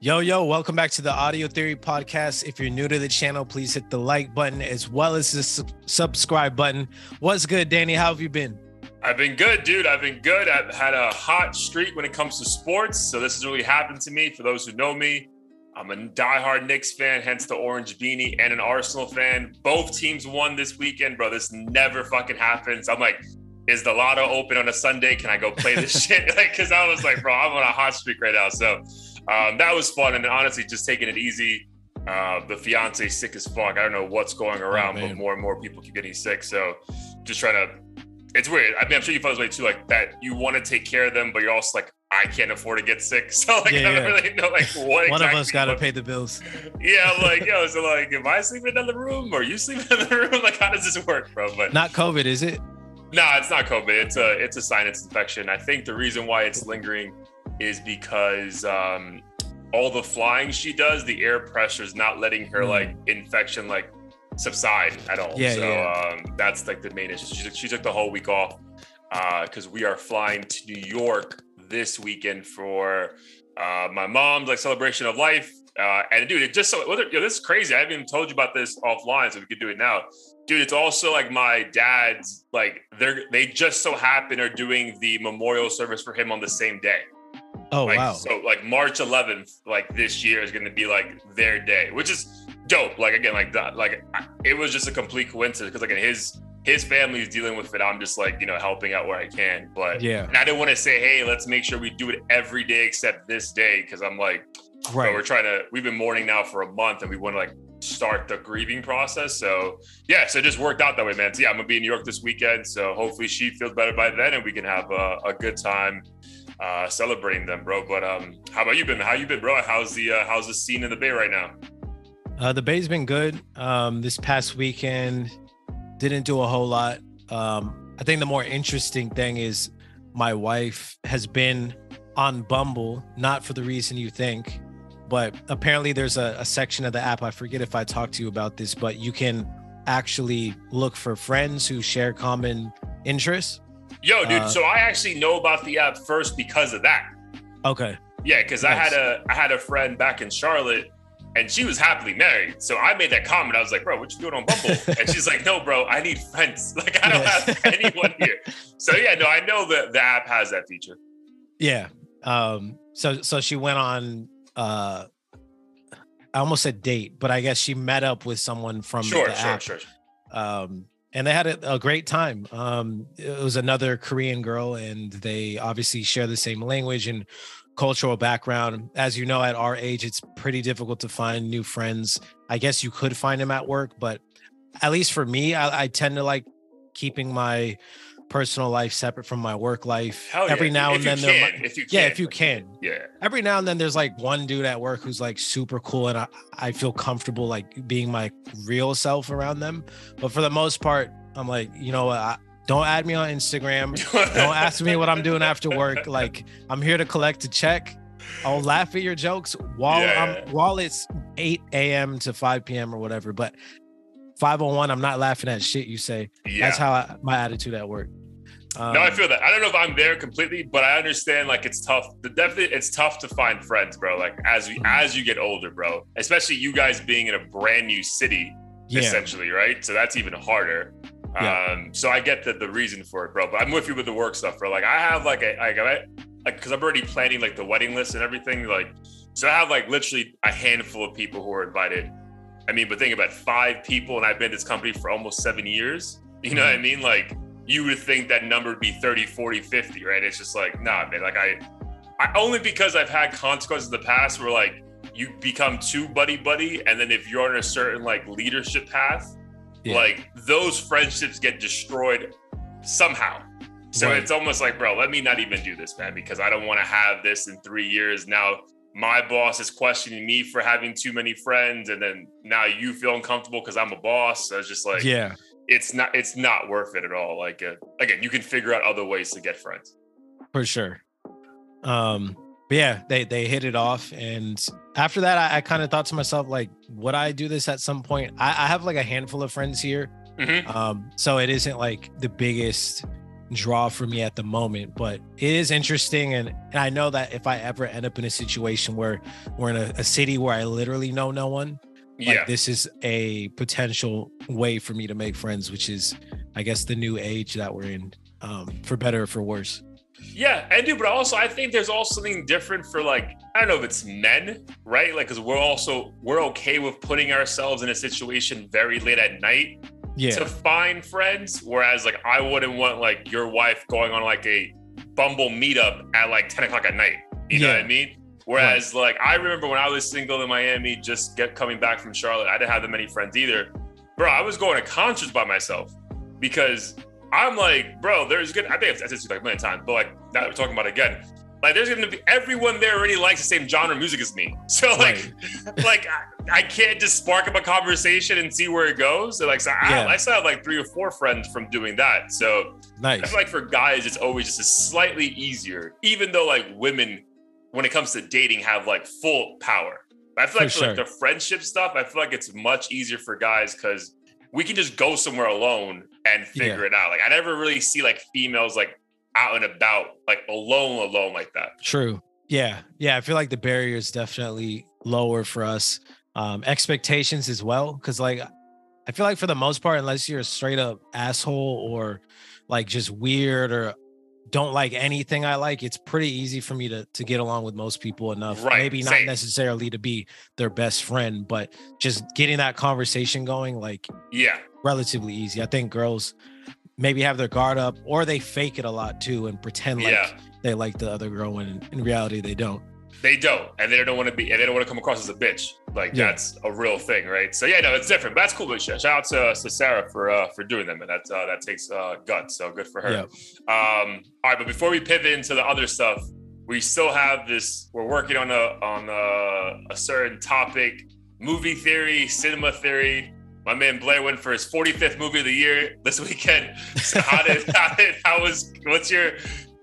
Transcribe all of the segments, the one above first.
Yo, yo, welcome back to the Audio Theory Podcast. If you're new to the channel, please hit the like button as well as the su- subscribe button. What's good, Danny? How have you been? I've been good, dude. I've been good. I've had a hot streak when it comes to sports. So this has really happened to me. For those who know me, I'm a diehard Knicks fan, hence the orange beanie, and an Arsenal fan. Both teams won this weekend, bro. This never fucking happens. I'm like, is the lotto open on a Sunday? Can I go play this shit? Like, cause I was like, bro, I'm on a hot streak right now. So um, that was fun. And honestly, just taking it easy. Uh, the fiance sick as fuck. I don't know what's going around, oh, but more and more people keep getting sick. So just trying to. It's weird. I mean, I'm sure you felt this way too. Like that, you want to take care of them, but you're also like, I can't afford to get sick. So like, yeah, I don't yeah. really know like what. One exactly of us got to pay the bills. Yeah, I'm like yo, so like, am I sleeping in another room or you sleeping in another room? Like, how does this work, bro? But not COVID, is it? No, nah, it's not COVID. It's a it's a sinus infection. I think the reason why it's lingering is because um, all the flying she does, the air pressure is not letting her mm. like infection like subside at all. Yeah, so yeah. Um, that's like the main issue. She took, she took the whole week off because uh, we are flying to New York this weekend for uh, my mom's like celebration of life. Uh, and dude, it just so you know, this is crazy. I haven't even told you about this offline, so we could do it now. Dude, it's also like my dad's like they're they just so happen are doing the memorial service for him on the same day. Oh like, wow! So like March 11th, like this year is going to be like their day, which is dope. Like again, like that, like it was just a complete coincidence because like his his family is dealing with it. I'm just like you know helping out where I can. But yeah, and I didn't want to say, hey, let's make sure we do it every day except this day because I'm like, right, we're trying to. We've been mourning now for a month, and we want to like start the grieving process. So yeah, so it just worked out that way, man. So yeah, I'm gonna be in New York this weekend. So hopefully she feels better by then, and we can have a, a good time uh, celebrating them, bro. But um, how about you been? How you been, bro? How's the uh, how's the scene in the Bay right now? Uh, the Bay's been good. Um, this past weekend didn't do a whole lot. Um, I think the more interesting thing is my wife has been on Bumble, not for the reason you think, but apparently there's a, a section of the app. I forget if I talked to you about this, but you can actually look for friends who share common interests. Yo, dude. Uh, so I actually know about the app first because of that. Okay. Yeah, because nice. I had a I had a friend back in Charlotte, and she was happily married. So I made that comment. I was like, "Bro, what you doing on Bumble?" and she's like, "No, bro, I need friends. Like I don't have anyone here." So yeah, no, I know that the app has that feature. Yeah. Um. So so she went on. uh I almost said date, but I guess she met up with someone from sure, the sure, app. Sure, sure. Um, and they had a, a, great time. Um, it was another Korean girl, and they obviously share the same language and cultural background. As you know, at our age, it's pretty difficult to find new friends. I guess you could find them at work, but at least for me, I, I tend to like keeping my personal life separate from my work life. Hell Every yeah. now if and then, there, can, if you yeah, can. if you can, yeah. Every now and then, there's like one dude at work who's like super cool, and I, I feel comfortable like being my real self around them. But for the most part, I'm like, you know what? I, don't add me on Instagram. don't ask me what I'm doing after work. Like, I'm here to collect a check. I'll laugh at your jokes while yeah. I'm while it's 8 a.m. to 5 p.m. or whatever. But 501, I'm not laughing at shit you say. Yeah. That's how I, my attitude at work. Um, no, I feel that. I don't know if I'm there completely, but I understand like it's tough. The definitely it's tough to find friends, bro. Like as we mm-hmm. as you get older, bro. Especially you guys being in a brand new city, yeah. essentially, right? So that's even harder. Yeah. Um, so I get that the reason for it, bro. But I'm with you with the work stuff, bro. Like I have like a like I like because I'm already planning like the wedding list and everything. Like, so I have like literally a handful of people who are invited. I mean, but think about five people, and I've been at this company for almost seven years. You know what I mm-hmm. mean? Like you would think that number would be 30, 40, 50, right? It's just like, nah, man. Like I, I only because I've had consequences in the past where like you become too buddy buddy, and then if you're on a certain like leadership path, yeah. like those friendships get destroyed somehow. So right. it's almost like, bro, let me not even do this, man, because I don't want to have this in three years. Now my boss is questioning me for having too many friends, and then now you feel uncomfortable because I'm a boss. So was just like, yeah, it's not it's not worth it at all. Like uh, again, you can figure out other ways to get friends. For sure. Um, but yeah, they they hit it off, and after that, I, I kind of thought to myself, like, would I do this at some point? I, I have like a handful of friends here, mm-hmm. um, so it isn't like the biggest draw for me at the moment, but it is interesting. And, and I know that if I ever end up in a situation where we're in a, a city where I literally know no one, Yeah. like this is a potential way for me to make friends, which is, I guess, the new age that we're in, um, for better or for worse. Yeah, and do, but also I think there's also something different for like I don't know if it's men, right? Like, because we're also we're okay with putting ourselves in a situation very late at night Yeah. to find friends, whereas like I wouldn't want like your wife going on like a Bumble meetup at like 10 o'clock at night. You know what I mean? Whereas like I remember when I was single in Miami, just get coming back from Charlotte, I didn't have that many friends either. Bro, I was going to concerts by myself because I'm like, bro, there's good. I think I've said this like a million times, but like now that we're talking about it again, like there's gonna be everyone there already likes the same genre of music as me. So like, like I, I can't just spark up a conversation and see where it goes. So like, so I, Yeah. I still have like three or four friends from doing that. So I nice. feel like for guys, it's always just a slightly easier, even though like women, when it comes to dating, have like full power. I feel like For for like the friendship stuff, I feel like it's much easier for guys because we can just go somewhere alone and figure it out. Like I never really see like females like out and about, like alone, alone like that. True. Yeah. Yeah. I feel like the barrier is definitely lower for us. Um, expectations as well. Cause like I feel like for the most part, unless you're a straight up asshole or like just weird or don't like anything I like, it's pretty easy for me to to get along with most people enough. Right, Maybe not same. necessarily to be their best friend, but just getting that conversation going, like Yeah. relatively easy. I think girls maybe have their guard up or they fake it a lot too and pretend like Yeah. they like the other girl when in reality they don't. They don't, and they don't want to be, and they don't want to come across as a bitch. Like Yeah. that's a real thing, right? So yeah, no, it's different. But that's cool. But shout out to, to Sarah for uh, for doing them, and that uh, that takes uh, guts. So good for her. Yeah. Um, all right, but before we pivot into the other stuff, we still have this. We're working on a on a, a certain topic: movie theory, cinema theory. My man Blair went for his 45th movie of the year this weekend. So how did how did how was what's your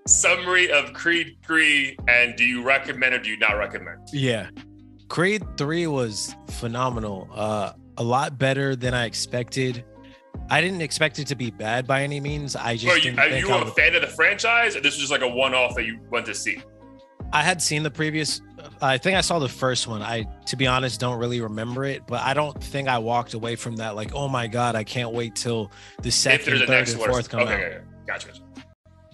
summary of Creed 3 and do you recommend or do you not recommend? Yeah. Creed 3 was phenomenal. Uh a lot better than I expected. I didn't expect it to be bad by any means. I just Are you, didn't are think you I a would- fan of the franchise or this was just like a one-off that you went to see? I had seen the previous. I think I saw the first one. I, to be honest, don't really remember it, but I don't think I walked away from that like, oh my god, I can't wait till the second, a third, and fourth come okay, out. okay. Gotcha.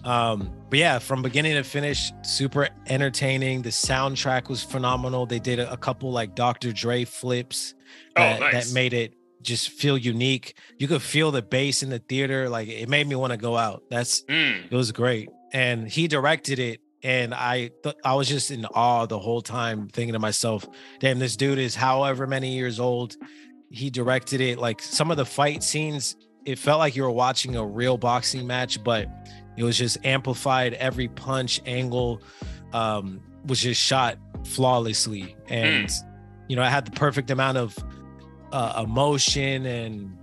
Um, but yeah, from beginning to finish, super entertaining. The soundtrack was phenomenal. They did a, a couple like Dr. Dre flips Oh, that, nice. that made it just feel unique. You could feel the bass in the theater. Like it made me want to go out. That's Mm, it was great. And he directed it. And I th- I was just in awe the whole time, thinking to myself, damn, this dude is however many years old. He directed it. Like some of the fight scenes, it felt like you were watching a real boxing match, but it was just amplified. Every punch angle um, was just shot flawlessly. And, you know, I had the perfect amount of uh, emotion and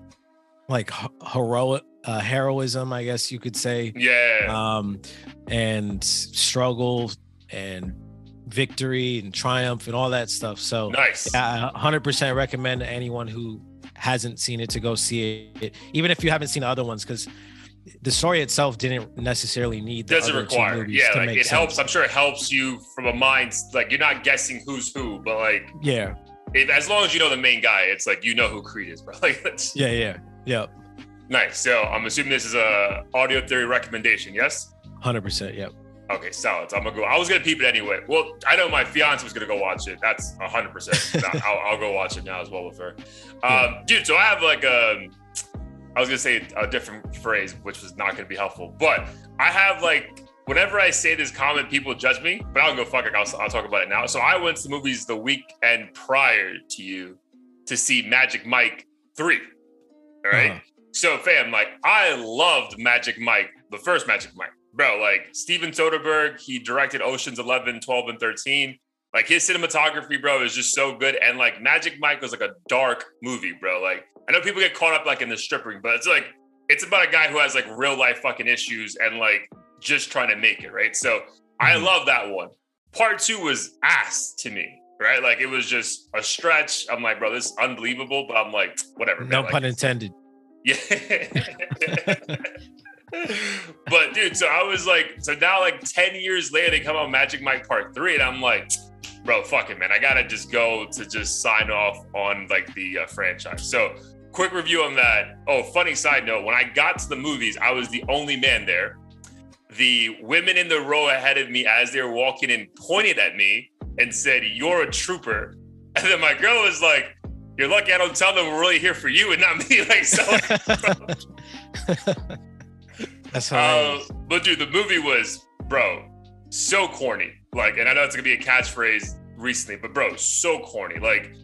like heroic uh, heroism, I guess you could say yeah. um, and struggle and victory and triumph and all that stuff. So nice. yeah, I 100% recommend anyone who hasn't seen it to go see it, even if you haven't seen the other ones, because the story itself didn't necessarily need the Doesn't other require. Yeah, to like make it sense. helps. I'm sure it helps you from a mind. Like you're not guessing who's who, but like Yeah, if, as long as you know the main guy, it's like you know who Creed is, bro. Like that's yeah, yeah, yeah, nice. So I'm assuming this is a audio theory recommendation. Yes. 100%. Yep. Okay, solid. So I'm gonna go. I was gonna peep it anyway. Well, I know my fiance was gonna go watch it. That's 100. percent I'll, I'll go watch it now as well with her. Um, dude, so I have like a. I was gonna say a different phrase, which was not gonna be helpful, but I have like whenever I say this comment, people judge me. But I'll go fuck it. I'll, I'll talk about it now. So I went to the movies the weekend prior to you to see Magic Mike three. All right. Uh-huh. So, fam, like I loved Magic Mike, the first Magic Mike, bro. Like Steven Soderbergh, he directed Ocean's 11, 12, and 13. Like his cinematography, bro, is just so good. And like Magic Mike was like a dark movie, bro. Like I know people get caught up like in the stripping, but it's like it's about a guy who has like real life fucking issues and like just trying to make it, right? So I Mhm. love that one. Part two was ass to me, right? Like it was just a stretch. I'm like, bro, this is unbelievable, but I'm like, whatever. man. no Like, pun intended. Yeah. but dude, so I was like, so now like 10 years later, they come out Magic Mike Part 3, and I'm like, bro, fuck it, man. I gotta just go to just sign off on like the uh, franchise. So quick review on that. Oh, funny side note, when I got to the movies, I was the only man there. The women in the row ahead of me, as they were walking in, pointed at me and said, You're a trooper. And then my girl was like, You're lucky I don't tell them we're really here for you and not me. Like, so. That's uh, but dude, the movie was, bro, so corny. Like, and I know it's gonna be a catchphrase recently, but bro, so corny. Like,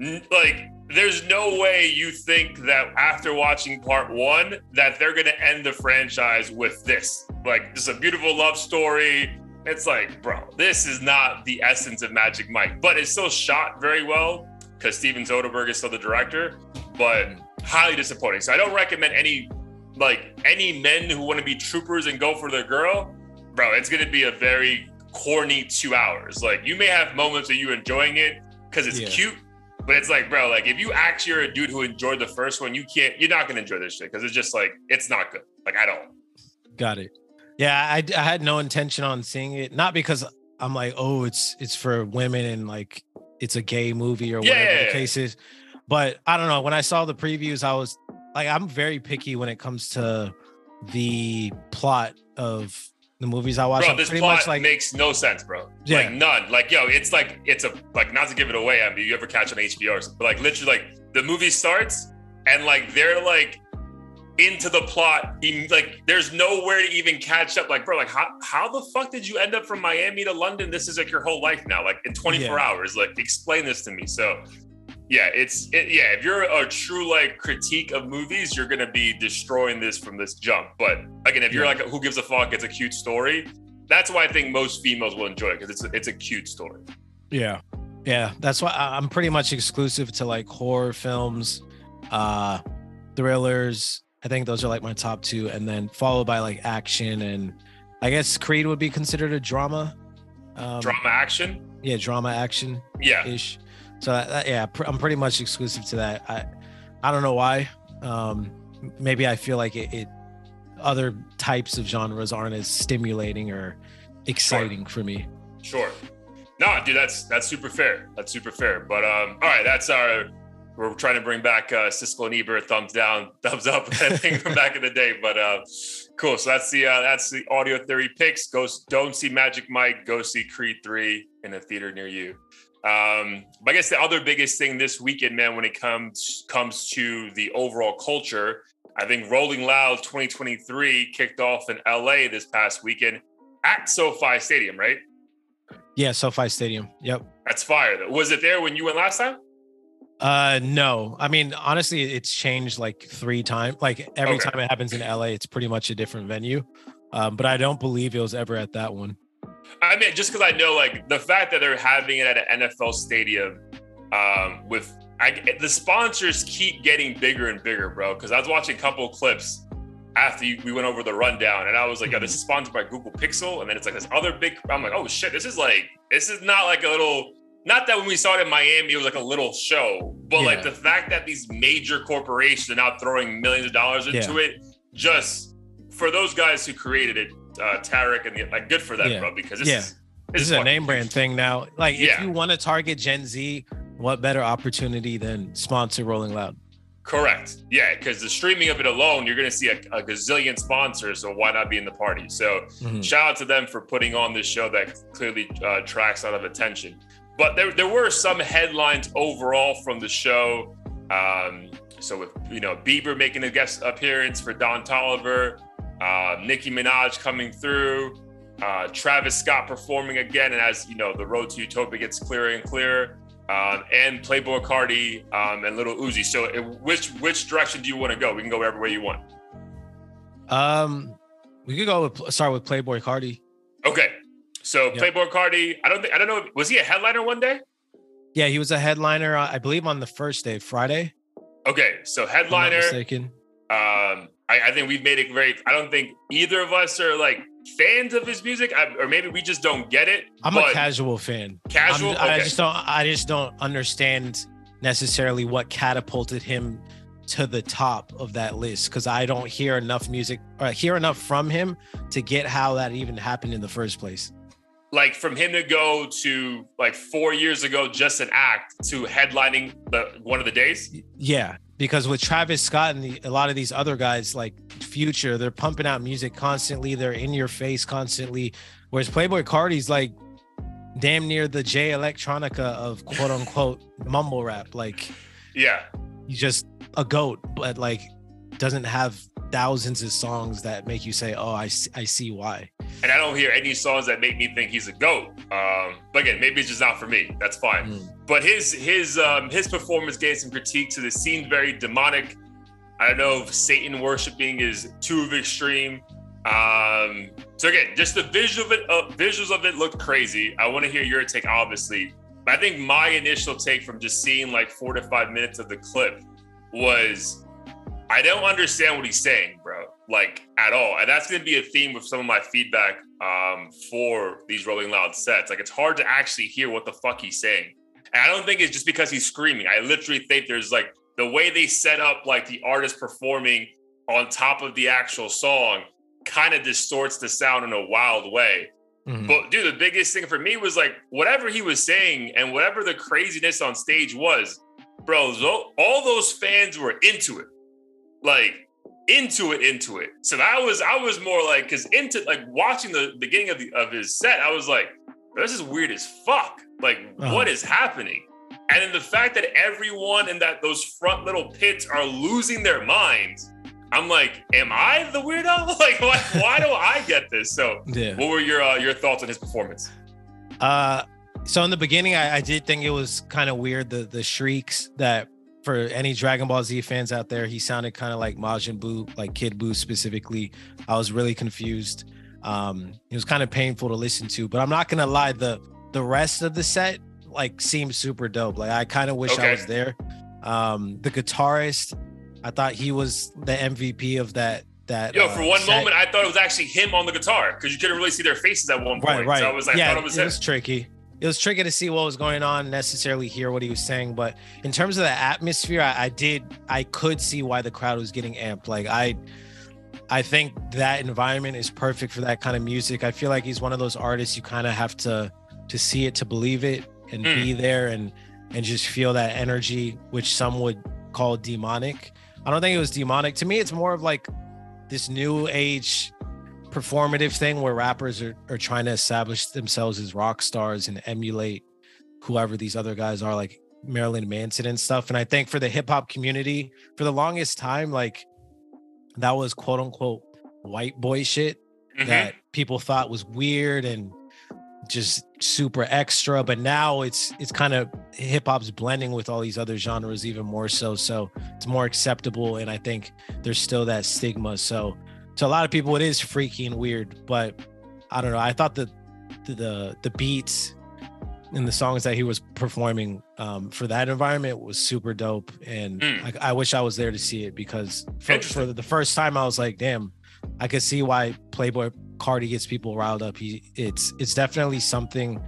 n- like there's no way you think that after watching part one that they're gonna end the franchise with this. Like, just a beautiful love story. It's like, bro, this is not the essence of Magic Mike, but it's still shot very well because Steven Soderbergh is still the director, but highly disappointing. So I don't recommend any like any men who want to be troopers and go for their girl, bro. It's gonna be a very corny two hours. Like you may have moments of you enjoying it because it's yeah. cute, but it's like, bro, like if you actually are a dude who enjoyed the first one, you can't, you're not gonna enjoy this shit because it's just like it's not good, like at all. Got it. Yeah, I, I had no intention on seeing it, not because I'm like, oh, it's it's for women and like it's a gay movie or whatever yeah. the case is. But I don't know. When I saw the previews, I was like, I'm very picky when it comes to the plot of the movies I watch. Bro, this plot like, makes no sense, bro. Yeah. Like none. Like yo, it's like it's a like not to give it away. I mean, you ever catch on HBO or something? But like literally, like the movie starts and like they're like into the plot. He, Like there's nowhere to even catch up. Like bro, like how how the fuck did you end up from Miami to London? This is like your whole life now. Like in 24 yeah. hours. Like explain this to me. So yeah, it's it, yeah. If you're a true like critique of movies, you're gonna be destroying this from this jump. But again, if you're yeah. like who gives a fuck, it's a cute story. That's why I think most females will enjoy it because it's a, it's a cute story. Yeah, yeah. That's why I'm pretty much exclusive to like horror films, uh, thrillers. I think those are like my top two, and then followed by like action and I guess Creed would be considered a drama. Um, drama action. Yeah, drama action. Yeah. Ish. So that, that, yeah, pr- I'm pretty much exclusive to that. I I don't know why. Um, maybe I feel like it, it other types of genres aren't as stimulating or exciting sure. for me. Sure. No, dude, that's that's super fair. That's super fair. But um, all right, that's our. We're trying to bring back uh, Siskel and Ebert, thumbs down, thumbs up, I think from back in the day. But uh, cool. So that's the uh, that's the audio theory picks. Go don't see Magic Mike. Go see Creed three in a theater near you. Um, but I guess the other biggest thing this weekend, man, when it comes comes to the overall culture, I think Rolling Loud 2023 kicked off in LA this past weekend at SoFi Stadium, right? Yeah, SoFi Stadium. Yep. That's fire. Though. Was it there when you went last time? Uh, no. I mean, honestly, it's changed like three times. Like every okay. time it happens in LA, it's pretty much a different venue. Um, but I don't believe it was ever at that one. I mean, just because I know like the fact that they're having it at an NFL stadium um, with I, the sponsors keep getting bigger and bigger, bro. Because I was watching a couple clips after you, we went over the rundown, and I was like, "Yo, this is sponsored by Google Pixel," and then it's like this other big. I'm like, "Oh shit, this is like this is not like a little." Not that when we saw it in Miami, it was like a little show, but yeah. like the fact that these major corporations are now throwing millions of dollars into yeah. it, just for those guys who created it, uh, Tariq and the, like good for them, yeah. bro. Because this yeah. is this, is a name brand thing now. Like if you want to target Gen Z, what better opportunity than sponsor Rolling Loud? Correct. Yeah, because the streaming of it alone, you're going to see a, a, gazillion sponsors. So why not be in the party? So mm-hmm. shout out to them for putting on this show that clearly uh, tracks a lot of attention. But there, there were some headlines overall from the show. Um, so with you know Bieber making a guest appearance for Don Toliver, uh, Nicki Minaj coming through, uh, Travis Scott performing again, and as you know, the road to Utopia gets clearer and clearer, um, and Playboi Carti um, and Lil Uzi. So, it, which which direction do you want to go? We can go wherever way you want. Um, we could go with, start with Playboi Carti. Okay, so yep. Playboi Carti. I don't think I don't know. Was he a headliner one day? Yeah, he was a headliner. Uh, I believe on the first day, Friday. Okay, so headliner. mistaken. Um, I, I, think we've made it very. I don't think either of us are like fans of his music, I, or maybe we just don't get it. I'm a casual fan. Casual. Okay. I just don't. I just don't understand necessarily what catapulted him to the top of that list because I don't hear enough music or hear enough from him to get how that even happened in the first place. Like from him to go to like four years ago, just an act to headlining the one of the days. Yeah, because with Travis Scott and the, a lot of these other guys like Future, they're pumping out music constantly. They're in your face constantly. Whereas Playboi Carti's like damn near the Jay Electronica of quote unquote mumble rap. Like, yeah, he's just a goat, but like doesn't have thousands of songs that make you say, "Oh, I see, I see why." And I don't hear any songs that make me think he's a goat. Um, but again, maybe it's just not for me. That's fine. Mm. But his his um, his performance gave some critique, So it seemed very demonic. I don't know if Satan worshiping is too extreme. Um, so again, just the visual of it, uh, visuals of it looked crazy. I want to hear your take, obviously. But I think my initial take from just seeing like four to five minutes of the clip was I don't understand what he's saying, bro. Like at all. And that's gonna be a theme with some of my feedback um, for these Rolling Loud sets. Like it's hard to actually hear what the fuck he's saying. And I don't think it's just because he's screaming. I literally think there's like the way they set up like the artist performing on top of the actual song kind of distorts the sound in a wild way. Mm-hmm. But dude, the biggest thing for me was like whatever he was saying and whatever the craziness on stage was, bro, all those fans were into it. Like into it, into it. So I was I was more like because into like watching the beginning of the of his set, I was like, this is weird as fuck. Like, uh-huh. what is happening? And then the fact that everyone in that those front little pits are losing their minds I'm like, am I the weirdo? Like, why, why do I get this? So, yeah. what were your uh, your thoughts on his performance? Uh, so in the beginning, I, I did think it was kind of weird the the shrieks that for any Dragon Ball Z fans out there, he sounded kind of like Majin Buu, like Kid Buu specifically. I was really confused. Um, it was kind of painful to listen to, but I'm not gonna lie, the the rest of the set like seemed super dope. Like I kind of wish okay. I was there. Um, the guitarist I thought he was the MVP of that. That yo, for uh, one set. moment, I thought it was actually him on the guitar because you couldn't really see their faces at one point. Right, right. So I was like, yeah, I thought it was it was tricky. It was tricky to see what was going on, necessarily hear what he was saying. But in terms of the atmosphere, I, I did, I could see why the crowd was getting amped. Like I, I think that environment is perfect for that kind of music. I feel like he's one of those artists you kind of have to to see it to believe it and mm. be there and and just feel that energy, which some would call demonic. I don't think it was demonic. To me, it's more of like this new age performative thing where rappers are, are trying to establish themselves as rock stars and emulate whoever these other guys are, like Marilyn Manson and stuff. And I think for the hip hop community, for the longest time, like that was quote unquote white boy shit mm-hmm. that people thought was weird and just super extra but now it's it's kind of hip hop's blending with all these other genres even more so so it's more acceptable and i think there's still that stigma so to a lot of people it is freaky and weird but i don't know i thought the the the beats and the songs that he was performing um, for that environment was super dope and mm. I, I, wish i was there to see it because for, for the first time i was like damn i could see why Playboi Carti gets people riled up. He it's it's definitely something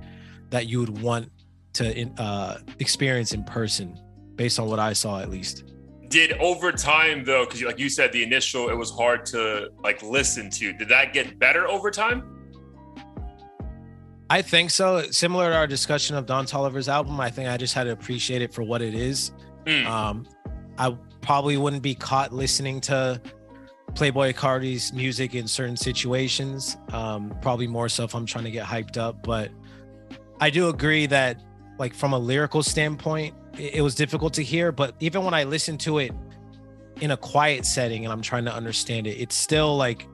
that you would want to uh, experience in person, based on what I saw at least. Did over time though, because like you said, the initial it was hard to like listen to. Did that get better over time? I think so. Similar to our discussion of Don Toliver's album, I think I just had to appreciate it for what it is. Mm. Um, I probably wouldn't be caught listening to Playboi Carti's music in certain situations. Um, probably more so if I'm trying to get hyped up. But I do agree that, like, from a lyrical standpoint, it, it was difficult to hear. But even when I listen to it in a quiet setting and I'm trying to understand it, it's still like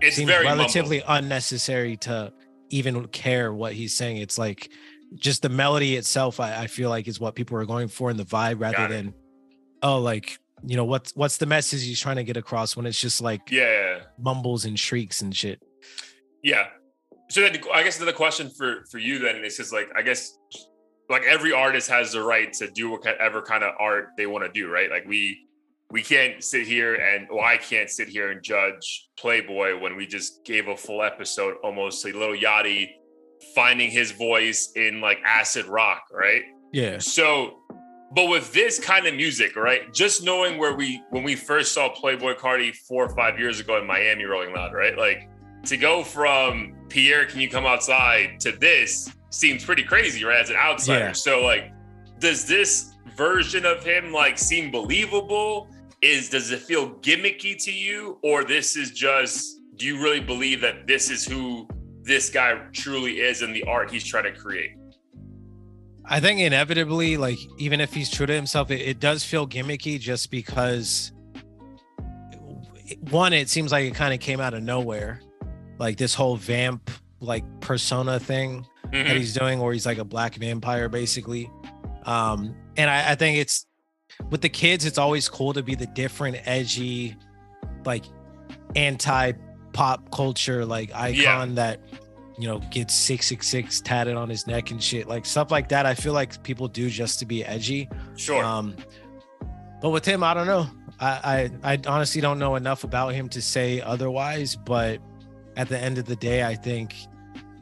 it's seems relatively mumble. unnecessary to even care what he's saying. It's like just the melody itself, I, I feel like is what people are going for in the vibe rather than, oh, like you know what's what's the message he's trying to get across when it's just like yeah mumbles and shrieks and shit yeah so then i guess the question for for you then is just like i guess like every artist has the right to do whatever kind of art they want to do right like we we can't sit here and well i can't sit here and judge Playboi when we just gave a full episode almost a Lil Yachty finding his voice in like acid rock right yeah so but with this kind of music, right? Just knowing where we when we first saw Playboi Carti four or five years ago in Miami, Rolling Loud, right? Like to go from Pierre, can you come outside to this seems pretty crazy, right? As an outsider. Yeah. So like, does this version of him like seem believable? Is does it feel gimmicky to you, or this is just? Do you really believe that this is who this guy truly is and the art he's trying to create? I think inevitably, like even if he's true to himself, it, it does feel gimmicky just because one, it seems like it kind of came out of nowhere, like this whole vamp like persona thing mm-hmm. that he's doing, where he's like a black vampire basically. Um, and I, I think it's with the kids, it's always cool to be the different, edgy, like anti pop culture like icon yeah. that you know, gets 666 tatted on his neck and shit. Like stuff like that. I feel like people do just to be edgy. Sure. Um, but with him, I don't know. I, I, I honestly don't know enough about him to say otherwise. But at the end of the day, I think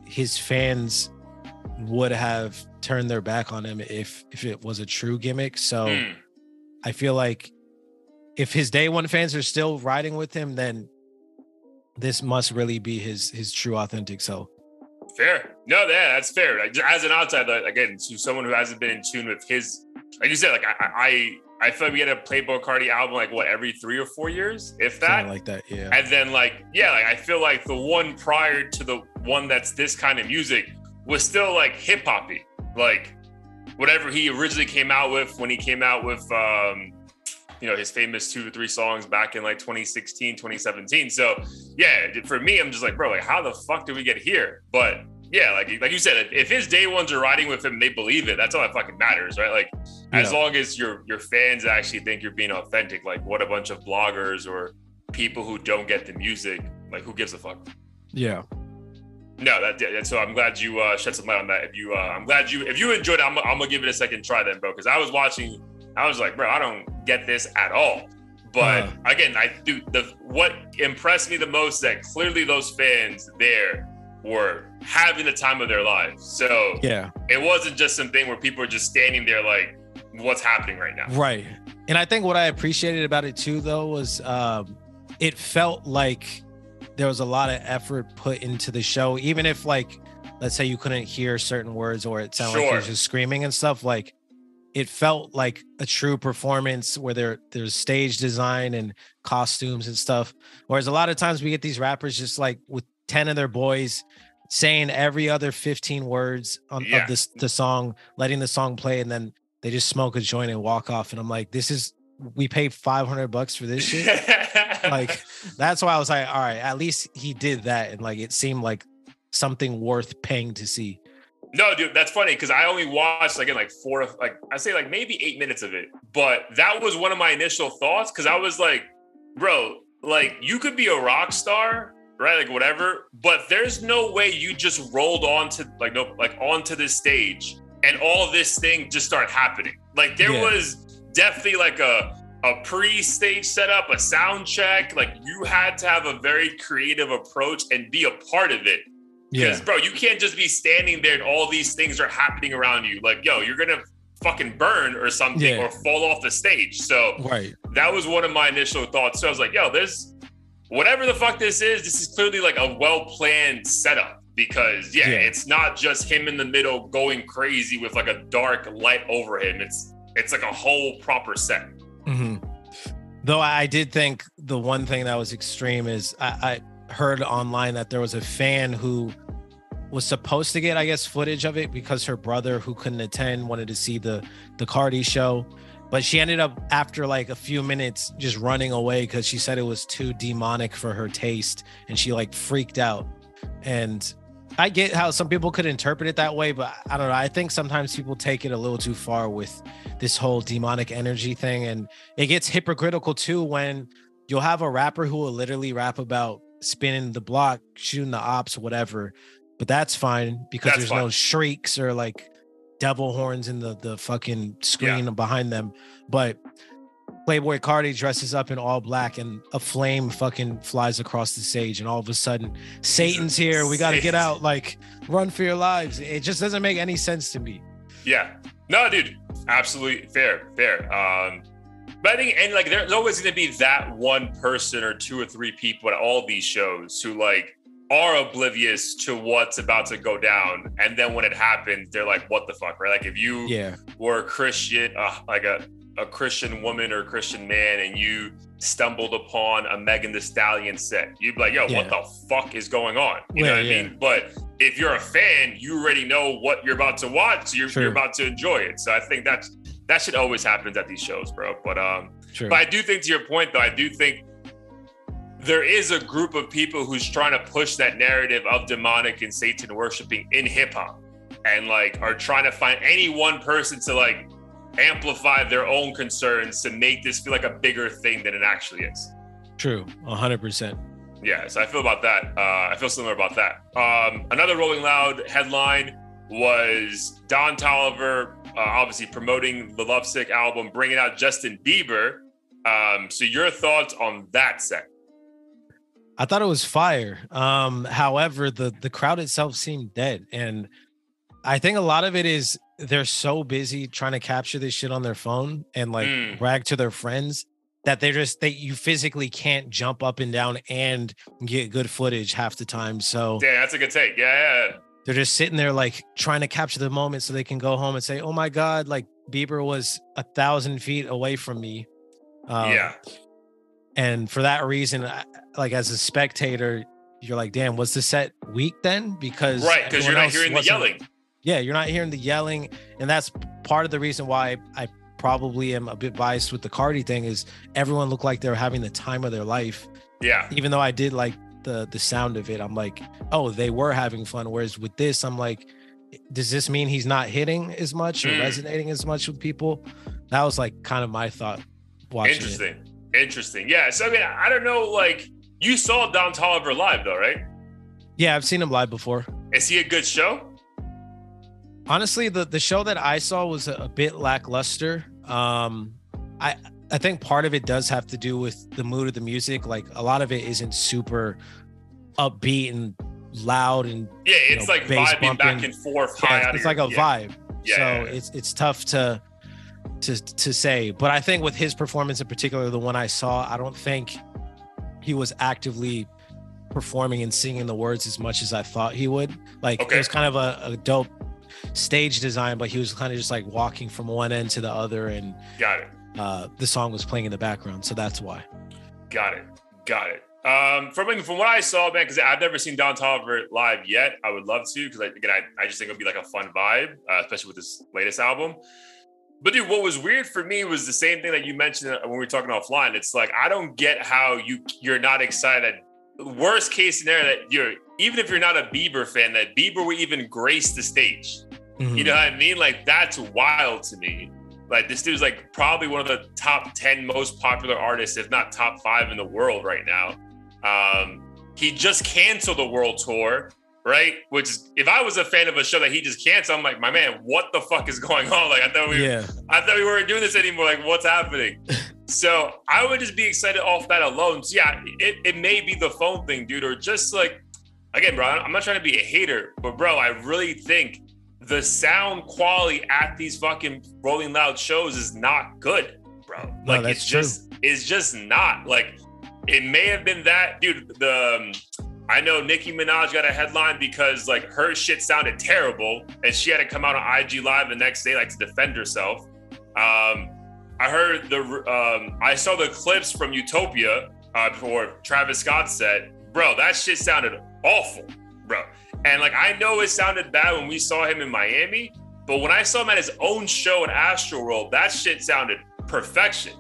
his fans would have turned their back on him if if it was a true gimmick. So mm. I feel like if his day one fans are still riding with him, then this must really be his his true authentic self. Fair. No, yeah, that's fair. As an outsider, again, to someone who hasn't been in tune with his, like you said, like I, I, I feel like we had a Playboi Carti album like what every three or four years, if that, Something like that, yeah. And then like yeah, like I feel like the one prior to the one that's this kind of music was still like hip hoppy, like whatever he originally came out with when he came out with um you know his famous two or three songs back in like 2016 2017 so yeah for me i'm just like bro like how the fuck did we get here? But yeah like like you said if his day ones are riding with him they believe it. That's all that fucking matters right? Like yeah. as long as your your fans actually think you're being authentic like what a bunch of bloggers or people who don't get the music like who gives a fuck? Yeah no, that, that so I'm glad you uh, shed some light on that. If you, uh, I'm glad you, if you enjoyed it, I'm, I'm gonna give it a second try then, bro. Because I was watching I was like, bro, I don't get this at all. But uh, again, I do the what impressed me the most is that clearly those fans there were having the time of their lives. So yeah, it wasn't just something where people are just standing there like, what's happening right now? Right. And I think what I appreciated about it too, though, was um, it felt like there was a lot of effort put into the show, even if like, let's say you couldn't hear certain words or it sounded sure. like you're just screaming and stuff. Like it felt like a true performance where there there's stage design and costumes and stuff. Whereas a lot of times we get these rappers just like with 10 of their boys saying every other 15 words on yeah. of this the song, letting the song play, and then they just smoke a joint and walk off. And I'm like, this is we paid 500 bucks for this shit. like that's why I was like, all right, at least he did that. And like it seemed like something worth paying to see. No, dude, that's funny because I only watched like in like four, like I say like maybe eight minutes of it, but that was one of my initial thoughts because I was like, bro, like you could be a rock star, right? Like whatever, but there's no way you just rolled onto like no like onto this stage and all this thing just started happening. Like there yeah. was definitely like a a pre-stage setup, a sound check. Like you had to have a very creative approach and be a part of it because, yeah. bro, you can't just be standing there and all these things are happening around you. Like, yo, you're gonna fucking burn or something yeah. or fall off the stage. So right. that was one of my initial thoughts. So I was like, yo, this whatever the fuck this is, this is clearly like a well-planned setup because yeah, yeah, it's not just him in the middle going crazy with like a dark light over him. It's it's like a whole proper set. Mm-hmm. Though I did think the one thing that was extreme is I, I heard online that there was a fan who was supposed to get, I guess, footage of it because her brother, who couldn't attend, wanted to see the the Carti show. But she ended up after like a few minutes just running away because she said it was too demonic for her taste, and she like freaked out. And I get how some people could interpret it that way, but I don't know. I think sometimes people take it a little too far with this whole demonic energy thing, and it gets hypocritical too when you'll have a rapper who will literally rap about spinning the block, shooting the ops, whatever, but that's fine because that's there's fine. no shrieks or like devil horns in the the fucking screen yeah. behind them. But Playboi Carti dresses up in all black and a flame fucking flies across the stage, and all of a sudden Satan's here. We got to get out, like run for your lives. It just doesn't make any sense to me. Yeah. No, dude, Absolutely fair, fair. Um, but I think, and like, there's always going to be that one person or two or three people at all these shows who like are oblivious to what's about to go down, and then when it happens, they're like, "What the fuck?" Right? Like, if you Yeah. were a Christian, uh, like a a Christian woman or a Christian man, and you stumbled upon a Megan Thee Stallion set, you'd be like, "Yo, Yeah. what the fuck is going on?" You Yeah, know what yeah. I mean? But if you're a fan, you already know what you're about to watch. So you're, you're about to enjoy it. So I think that's that should always happen at these shows, bro. But um, True. but I do think to your point though, I do think there is a group of people who's trying to push that narrative of demonic and Satan worshiping in hip hop, and like are trying to find any one person to like amplify their own concerns to make this feel like a bigger thing than it actually is. True. hundred percent. Yeah, so I feel about that. Uh, I feel similar about that. Um, another Rolling Loud headline was Don Toliver, uh, obviously promoting the Lovesick album, bringing out Justin Bieber. Um, so your thoughts on that set? I thought it was fire. Um, however, the the crowd itself seemed dead, and I think a lot of it is they're so busy trying to capture this shit on their phone and like Mm. brag to their friends that they're just that you physically can't jump up and down and get good footage half the time. So Yeah, that's a good take. Yeah, yeah, they're just sitting there like trying to capture the moment so they can go home and say, "Oh my god, like Bieber was a thousand feet away from me." Um, yeah. and for that reason I- like as a spectator you're like damn was the set weak then because right, because you're not hearing the yelling. Yeah you're not hearing the yelling and that's part of the reason why i probably am a bit biased with the Carti thing is everyone looked like they were having the time of their life Yeah, even though i did like the the sound of it i'm like oh they were having fun whereas with this i'm like does this mean he's not hitting as much or Mm. resonating as much with people that was like kind of my thought watching it. interesting, interesting. Yeah, so I mean, I don't know. Like, you saw Don Toliver live though, right? yeah i've seen him live before Is he a good show? Honestly the the show that i saw was a, a bit lackluster. Um i i think part of it does have to do with the mood of the music. Like a lot of it isn't super upbeat and loud and Yeah, it's know, like vibing back and forth. yeah, high it's, out it's of like a yeah. vibe. Yeah, so it's it's tough to to to say. But i think with his performance in particular the one i saw i don't think he was actively performing and singing the words as much as i thought he would. Like Okay. it was kind of a, a dope stage design but he was kind of just like walking from one end to the other and Got it. uh the song was playing in the background so that's why Got it. Got it. Um, from from what I saw, man, because I've never seen Don Toliver live yet. I would love to, because again, I, I just think it'd be like a fun vibe, uh, especially with this latest album. But dude, what was weird for me was the same thing that you mentioned when we were talking offline. It's like I don't get how you you're not excited. Worst case scenario that you're even if you're not a Bieber fan, that Bieber would even grace the stage. Mhm. You know what I mean? Like that's wild to me. Like this dude's like probably one of the top 10 most popular artists, if not top five in the world right now. Um, he just canceled the world tour, right? Which is if I was a fan of a show that he just canceled, I'm like, my man, what the fuck is going on? Like I thought we yeah I thought we weren't doing this anymore. Like, what's happening? so I would just be excited off that alone. So yeah, it, it may be the phone thing, dude, or just like again, bro. I'm not trying to be a hater, but bro, I really think the sound quality at these fucking Rolling Loud shows is not good, bro. No, Like that's it's just it's just not like it may have been that, dude. The um, I know Nicki Minaj got a headline because like her shit sounded terrible, and she had to come out on IG Live the next day like to defend herself. Um, I heard the um, I saw the clips from Utopia uh, before Travis Scott said, "Bro, that shit sounded awful, bro." And like I know it sounded bad when we saw him in Miami, but when I saw him at his own show in Astroworld, that shit sounded perfection.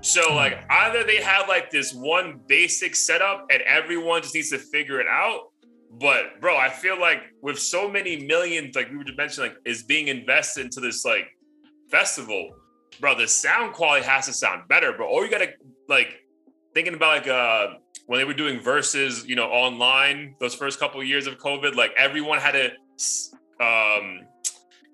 So like either they have like this one basic setup and everyone just needs to figure it out. But bro, I feel like with so many millions, like we were just mentioning, like is being invested into this like festival, bro, the sound quality has to sound better, bro. Or you gotta like thinking about like uh when they were doing verses, you know, online those first couple of years of COVID, like everyone had to um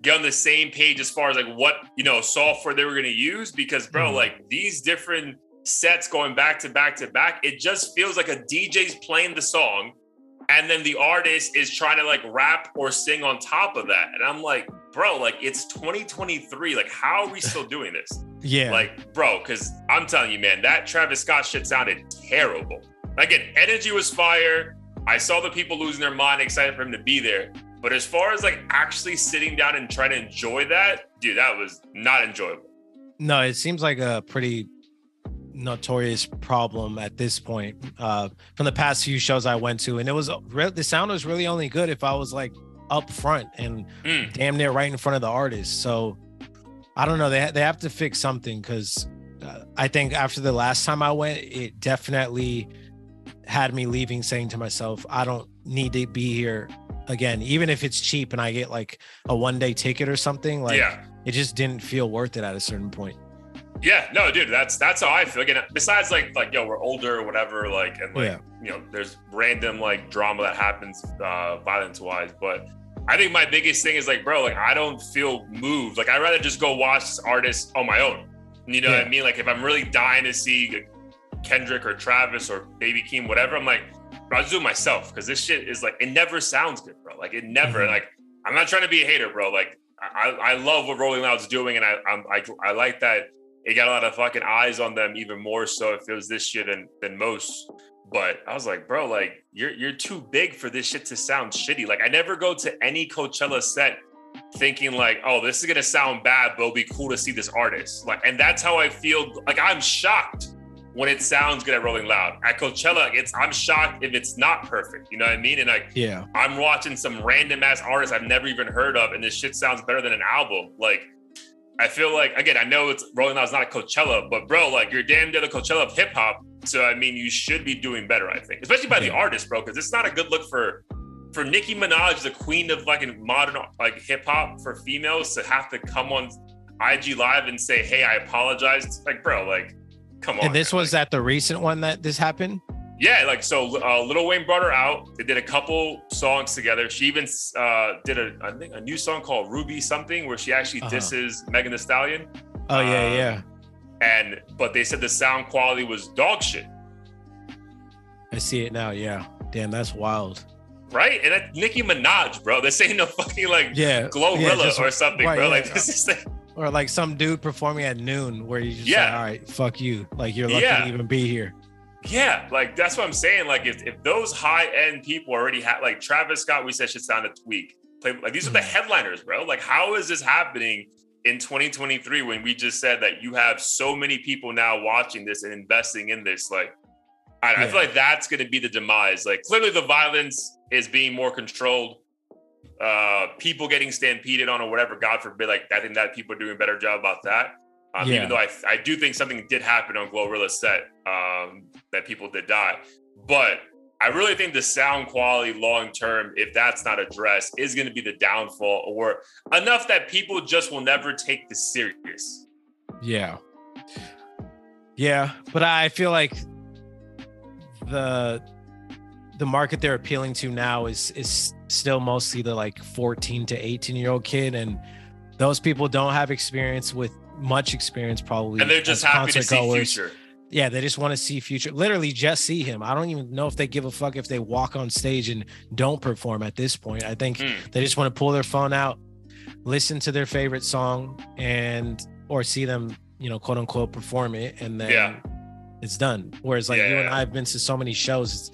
get on the same page as far as like what you know software they were going to use because bro Mhm. like these different sets going back to back to back it just feels like a dj's playing the song and then the artist is trying to like rap or sing on top of that and i'm like bro, like it's 2023. Like, how are we still doing this? Yeah. Like, bro, because I'm telling you, man, that Travis Scott shit sounded terrible. Again, energy was fire. I saw the people losing their mind, excited for him to be there. But as far as like actually sitting down and trying to enjoy that, dude, that was not enjoyable. No, it seems like a pretty notorious problem at this point. Uh, from the past few shows I went to, and it was the sound was really only good if I was like up front and mm. damn near right in front of the artist. So I don't know. They ha- they have to fix something because uh, I think after the last time I went, it definitely had me leaving saying to myself, I don't need to be here again, even if it's cheap and I get like a one day ticket or something. Like, yeah. it just didn't feel worth it at a certain point. Yeah, no, dude, that's that's how I feel. Again, besides like like yo, we're older or whatever, like and like yeah. you know, there's random like drama that happens uh violence wise, but I think my biggest thing is like, bro, like I don't feel moved. Like I'd rather just go watch this artist on my own. You know yeah. what I mean? Like if I'm really dying to see Kendrick or Travis or Baby Keem, whatever, I'm like, I'll just do it myself because this shit is like it never sounds good, bro. Like it never mm-hmm. like I'm not trying to be a hater, bro. Like I, I love what Rolling Loud's doing, and I I'm, I I like that it got a lot of fucking eyes on them even more so if it was this shit than than most. But I was like, bro, like you're you're too big for this shit to sound shitty. Like I never go to any Coachella set thinking like, oh, this is gonna sound bad, but it'll be cool to see this artist. Like, and that's how I feel. Like I'm shocked when it sounds good at Rolling Loud. At Coachella, it's I'm shocked if it's not perfect. You know what I mean? And like, yeah, I'm watching some random ass artist I've never even heard of, and this shit sounds better than an album. Like, I feel like again, I know it's Rolling Loud is not a Coachella, but bro, like you're damn near the Coachella of hip hop. So I mean, you should be doing better. I think, especially by yeah. the artist, bro, because it's not a good look for for Nicki Minaj, the queen of like modern like hip hop for females, to have to come on IG Live and say, "Hey, I apologize." Like, bro, like Come on. And this man. was at the recent one that this happened? Yeah, like so uh, Lil Wayne brought her out. They did a couple songs together. She even uh, did a I think a new song called Ruby something where she actually uh-huh. disses Megan Thee Stallion. Oh yeah, um, yeah. And but they said the sound quality was dog shit. I see it now. Yeah. Damn, that's wild. Right? And that Nicki Minaj, bro. This ain't no fucking like yeah, Glorilla yeah, just, or something, right, bro. Yeah. Like this is like or like some dude performing at noon where you just yeah. Say, all right, fuck you. Like you're lucky yeah. to even be here. Yeah, like that's what I'm saying. Like if, if those high end people already have like Travis Scott, we said should sound a tweak. Play, like these are the mm-hmm. headliners, bro. Like how is this happening in 2023 when we just said that you have so many people now watching this and investing in this? Like I, yeah. I feel like that's going to be the demise. Like clearly the violence is being more controlled uh, people getting stampeded on or whatever, God forbid, like I think that people are doing a better job about that. Um, yeah. Even though I, I do think something did happen on Glorilla's set um, that people did die. But I really think the sound quality long term, if that's not addressed, is going to be the downfall or enough that people just will never take this serious. Yeah. Yeah. But I feel like the the market they're appealing to now is is still mostly the like 14 to 18 year old kid and those people don't have experience with much experience probably and they're just happy to see goers. future yeah they just want to see future literally just see him i don't even know if they give a fuck if they walk on stage and don't perform at this point i think mm. they just want to pull their phone out listen to their favorite song and or see them you know quote unquote perform it and then yeah. it's done whereas like yeah, you and i have been to so many shows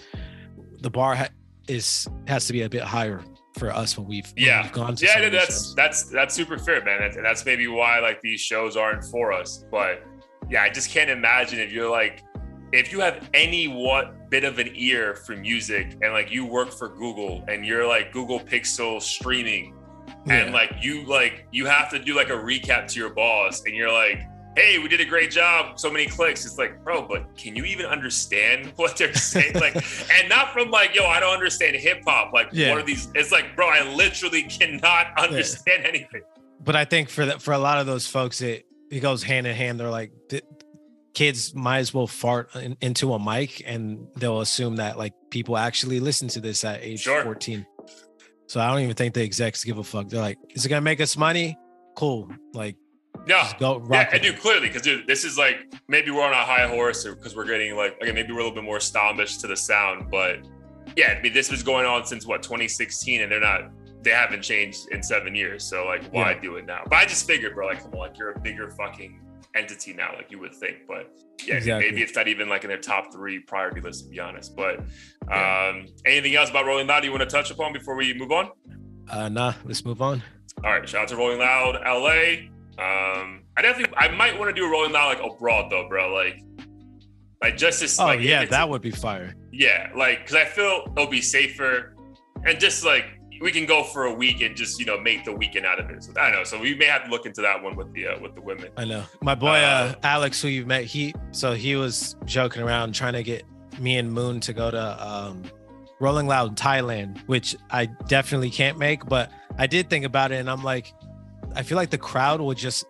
the bar ha- is has to be a bit higher for us when we've yeah when we've gone to yeah that's shows. that's that's super fair man and that's maybe why like these shows aren't for us but yeah i just can't imagine if you're like if you have any what bit of an ear for music and like you work for google and you're like google pixel streaming yeah. and like you like you have to do like a recap to your boss and you're like hey, we did a great job, so many clicks. It's like, bro, but can you even understand what they're saying? like, and not from like, yo, I don't understand hip hop. Like, yeah. what are these? It's like, bro, I literally cannot understand yeah. anything. But I think for that, for a lot of those folks, it it goes hand in hand. They're like, kids might as well fart in, into a mic, and they'll assume that like people actually listen to this at age sure. 14. So I don't even think the execs give a fuck. They're like, is it gonna make us money? Cool. Like yeah, yeah, I do clearly because dude, this is like maybe we're on a high horse because we're getting like okay, maybe we're a little bit more snobbish to the sound, but yeah, I mean this was going on since what 2016, and they're not they haven't changed in seven years. So like, why Yeah. do it now? But I just figured, bro, like, come on, like you're a bigger fucking entity now, like you would think. But yeah, Exactly. maybe it's not even like in their top three priority list, to be honest. But Yeah. um, anything else about Rolling Loud you want to touch upon before we move on? Uh, nah, let's move on. All right, shout out to Rolling Loud LA. Um, I definitely, I might want to do a Rolling Loud like abroad though, bro. Like, like just as Oh like, yeah, that would be fire. yeah, like because I feel it'll be safer, and just like we can go for a week and just you know make the weekend out of it. So I don't know. So we may have to look into that one with the uh, with the women. I know. My boy uh, Uh, Alex, who you met, he so he was joking around trying to get me and Moon to go to um, Rolling Loud Thailand, which I definitely can't make. But I did think about it, and I'm like, I feel like the crowd would just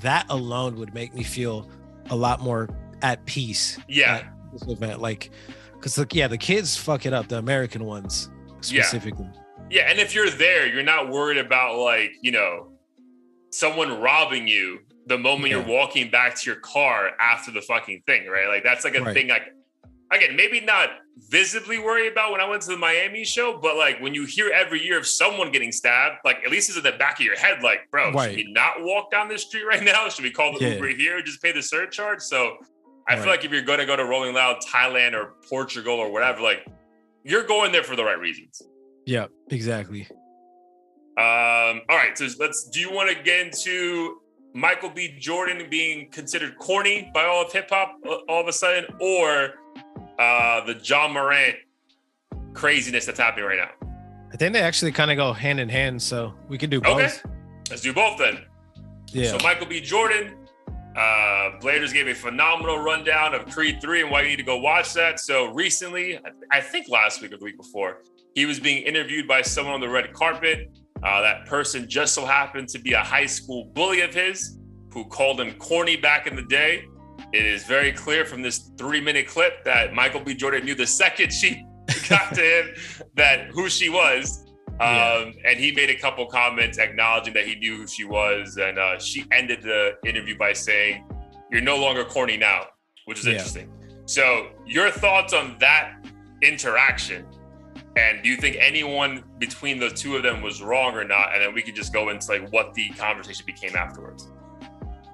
that alone would make me feel a lot more at peace. Yeah, at this event, like, because like yeah, the kids fuck it up, the American ones Yeah. specifically. yeah. And if you're there, you're not worried about like you know someone robbing you the moment Yeah. you're walking back to your car after the fucking thing, right? Like that's like a Right. thing. Like again, maybe not visibly worry about when I went to the Miami show, but like when you hear every year of someone getting stabbed, like at least it's in the back of your head, like, bro, Right. should we not walk down the street right now? Should we call the Yeah. Uber here? Just pay the surcharge? So I feel like if you're going to go to Rolling Loud, Thailand or Portugal or whatever, like you're going there for the right reasons. Yeah, exactly. Um, all right, so let's. Do you want to get into Michael B. Jordan being considered corny by all of hip hop all of a sudden, or uh, the Ja Morant craziness that's happening right now? I think they actually kind of go hand in hand, so we could do both. Okay. Let's do both then. Yeah. So Michael B. Jordan, uh, Bladers gave a phenomenal rundown of Creed 3 and why you need to go watch that. So recently, I think last week or the week before, he was being interviewed by someone on the red carpet. Uh, that person just so happened to be a high school bully of his who called him corny back in the day. It is very clear from this three minute clip that Michael B. Jordan knew the second she got to him that who she was. Um, Yeah. and he made a couple comments acknowledging that he knew who she was. And uh, she ended the interview by saying, You're no longer corny now, which is Yeah. interesting. So, your thoughts on that interaction? And do you think anyone between the two of them was wrong or not? And then we could just go into like what the conversation became afterwards.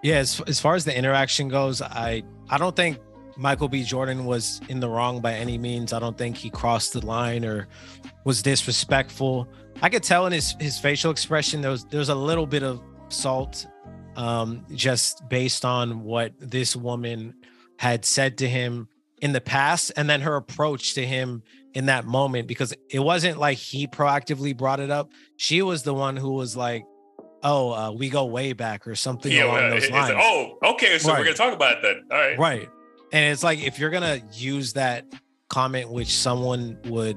Yeah, as, as far as the interaction goes, I I don't think Michael B. Jordan was in the wrong by any means. I don't think he crossed the line or was disrespectful. I could tell in his his facial expression there was there's a little bit of salt, um, just based on what this woman had said to him in the past, and then her approach to him in that moment, because it wasn't like he proactively brought it up. She was the one who was like, "Oh, uh, we go way back" or something Yeah, along well, those lines. like, oh, okay. So we're gonna talk about it then. All right. Right. And it's like if you're gonna use that comment, which someone would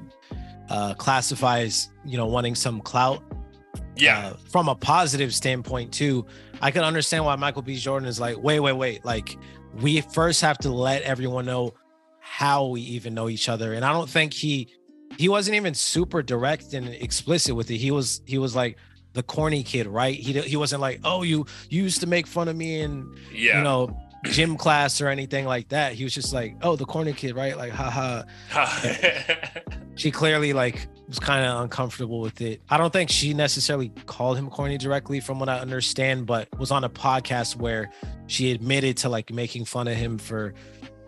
uh, classify as you know wanting some clout, Yeah. uh, from a positive standpoint too, I can understand why Michael B. Jordan is like, wait, wait, wait. Like we first have to let everyone know how we even know each other. And I don't think he he wasn't even super direct and explicit with it. He was he was like the corny kid, right? He he wasn't like, oh, you you used to make fun of me and yeah. you know gym class or anything like that. He was just like, oh, the corny kid, right? Like, haha. She clearly like was kind of uncomfortable with it. I don't think she necessarily called him corny directly, from what I understand, but was on a podcast where she admitted to like making fun of him for,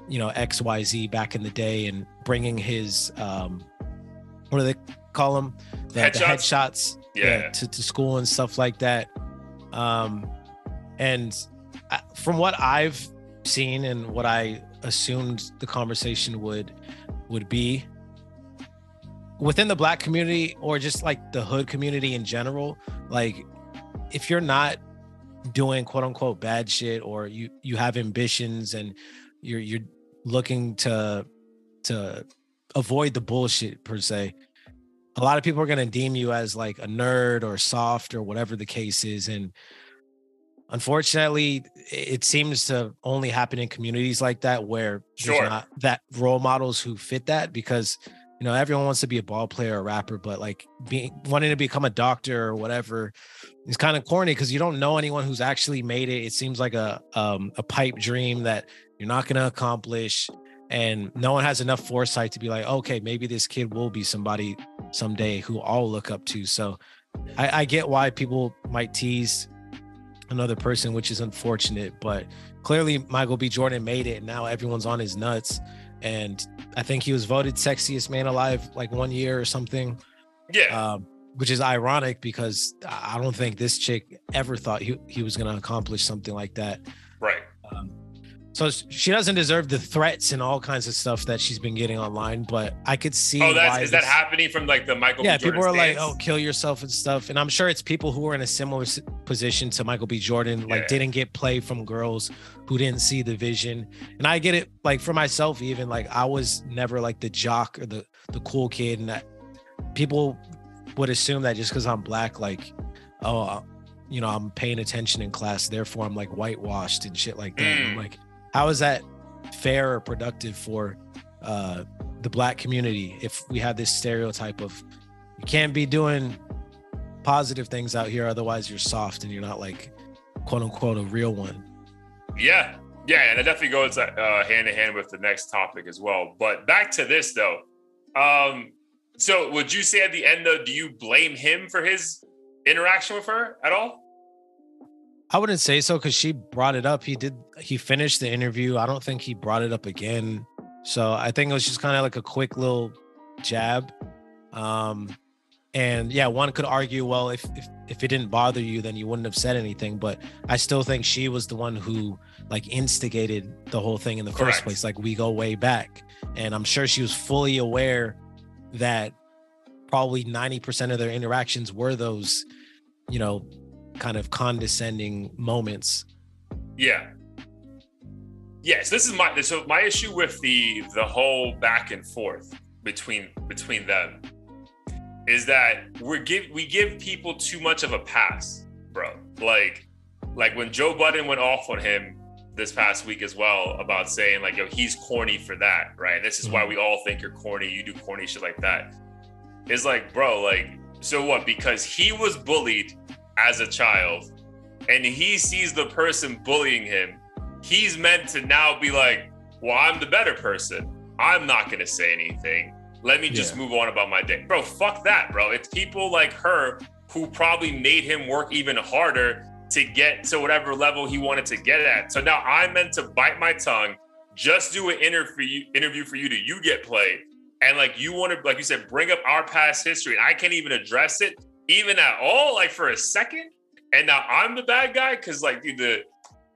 you know, X Y Z back in the day and bringing his um, what do they call them? The the Headshots? Yeah. to, to school and stuff like that. Um, and from what I've seen and what I assumed the conversation would would be within the black community or just like the hood community in general, like if you're not doing quote unquote bad shit or you you have ambitions and you're you're looking to to avoid the bullshit per se a lot of people are going to deem you as like a nerd or soft or whatever the case is and unfortunately it seems to only happen in communities like that where Sure. there's not that role models who fit that because you know everyone wants to be a ball player or rapper but like being wanting to become a doctor or whatever is kind of corny because you don't know anyone who's actually made it it seems like a um a pipe dream that you're not going to accomplish and no one has enough foresight to be like, okay, maybe this kid will be somebody someday who I'll look up to. So I, I get why people might tease another person, which is unfortunate, but clearly Michael B. Jordan made it, and now everyone's on his nuts. And I think he was voted sexiest man alive like one year or something. Yeah. Um, which is ironic because I don't think this chick ever thought he, he was going to accomplish something like that. So she doesn't deserve the threats and all kinds of stuff that she's been getting online, but I could see. Oh, that's is this, that happening from like the Michael? Yeah, people are like, "Oh, kill yourself" and stuff, and I'm sure it's people who are in a similar position to Michael B. Jordan, like yeah. didn't get play from girls who didn't see the vision. And I get it, like for myself, even like I was never like the jock or the the cool kid, and that people would assume that just because I'm black, like, oh, uh, you know, I'm paying attention in class, therefore I'm like whitewashed and shit like that. Mm. like how is that fair or productive for uh, the black community if we have this stereotype of you can't be doing positive things out here otherwise you're soft and you're not like quote unquote a real one? Yeah. Yeah and it definitely goes uh, hand in hand with the next topic as well. But back to this though. Um so would you say at the end though do you blame him for his interaction with her at all I wouldn't say so because she brought it up. He did. He finished the interview. I don't think he brought it up again. So I think it was just kind of like a quick little jab. Um, and yeah, one could argue, well, if, if if it didn't bother you, then you wouldn't have said anything. But I still think she was the one who like instigated the whole thing in the Correct. first place. Like we go way back, and I'm sure she was fully aware that probably 90% of their interactions were those, you know, kind of condescending moments. Yeah. Yes, this is my so my issue with the the whole back and forth between between them is that we give we give people too much of a pass, bro. Like like when Joe Budden went off on him this past week as well about saying like yo he's corny for that, right? This is mm-hmm. why we all think you're corny, you do corny shit like that. It's like, bro, like so what? Because he was bullied as a child and he sees the person bullying him, he's meant to now be like, well, I'm the better person. I'm not going to say anything. Let me just yeah. move on about my day. Bro, fuck that, bro. It's people like her who probably made him work even harder to get to whatever level he wanted to get at. So now I'm meant to bite my tongue, just do an interview interview for you to you get played. And like you want to, like you said, bring up our past history. And I can't even address it even at all, like for a second. And now I'm the bad guy because, like, dude, the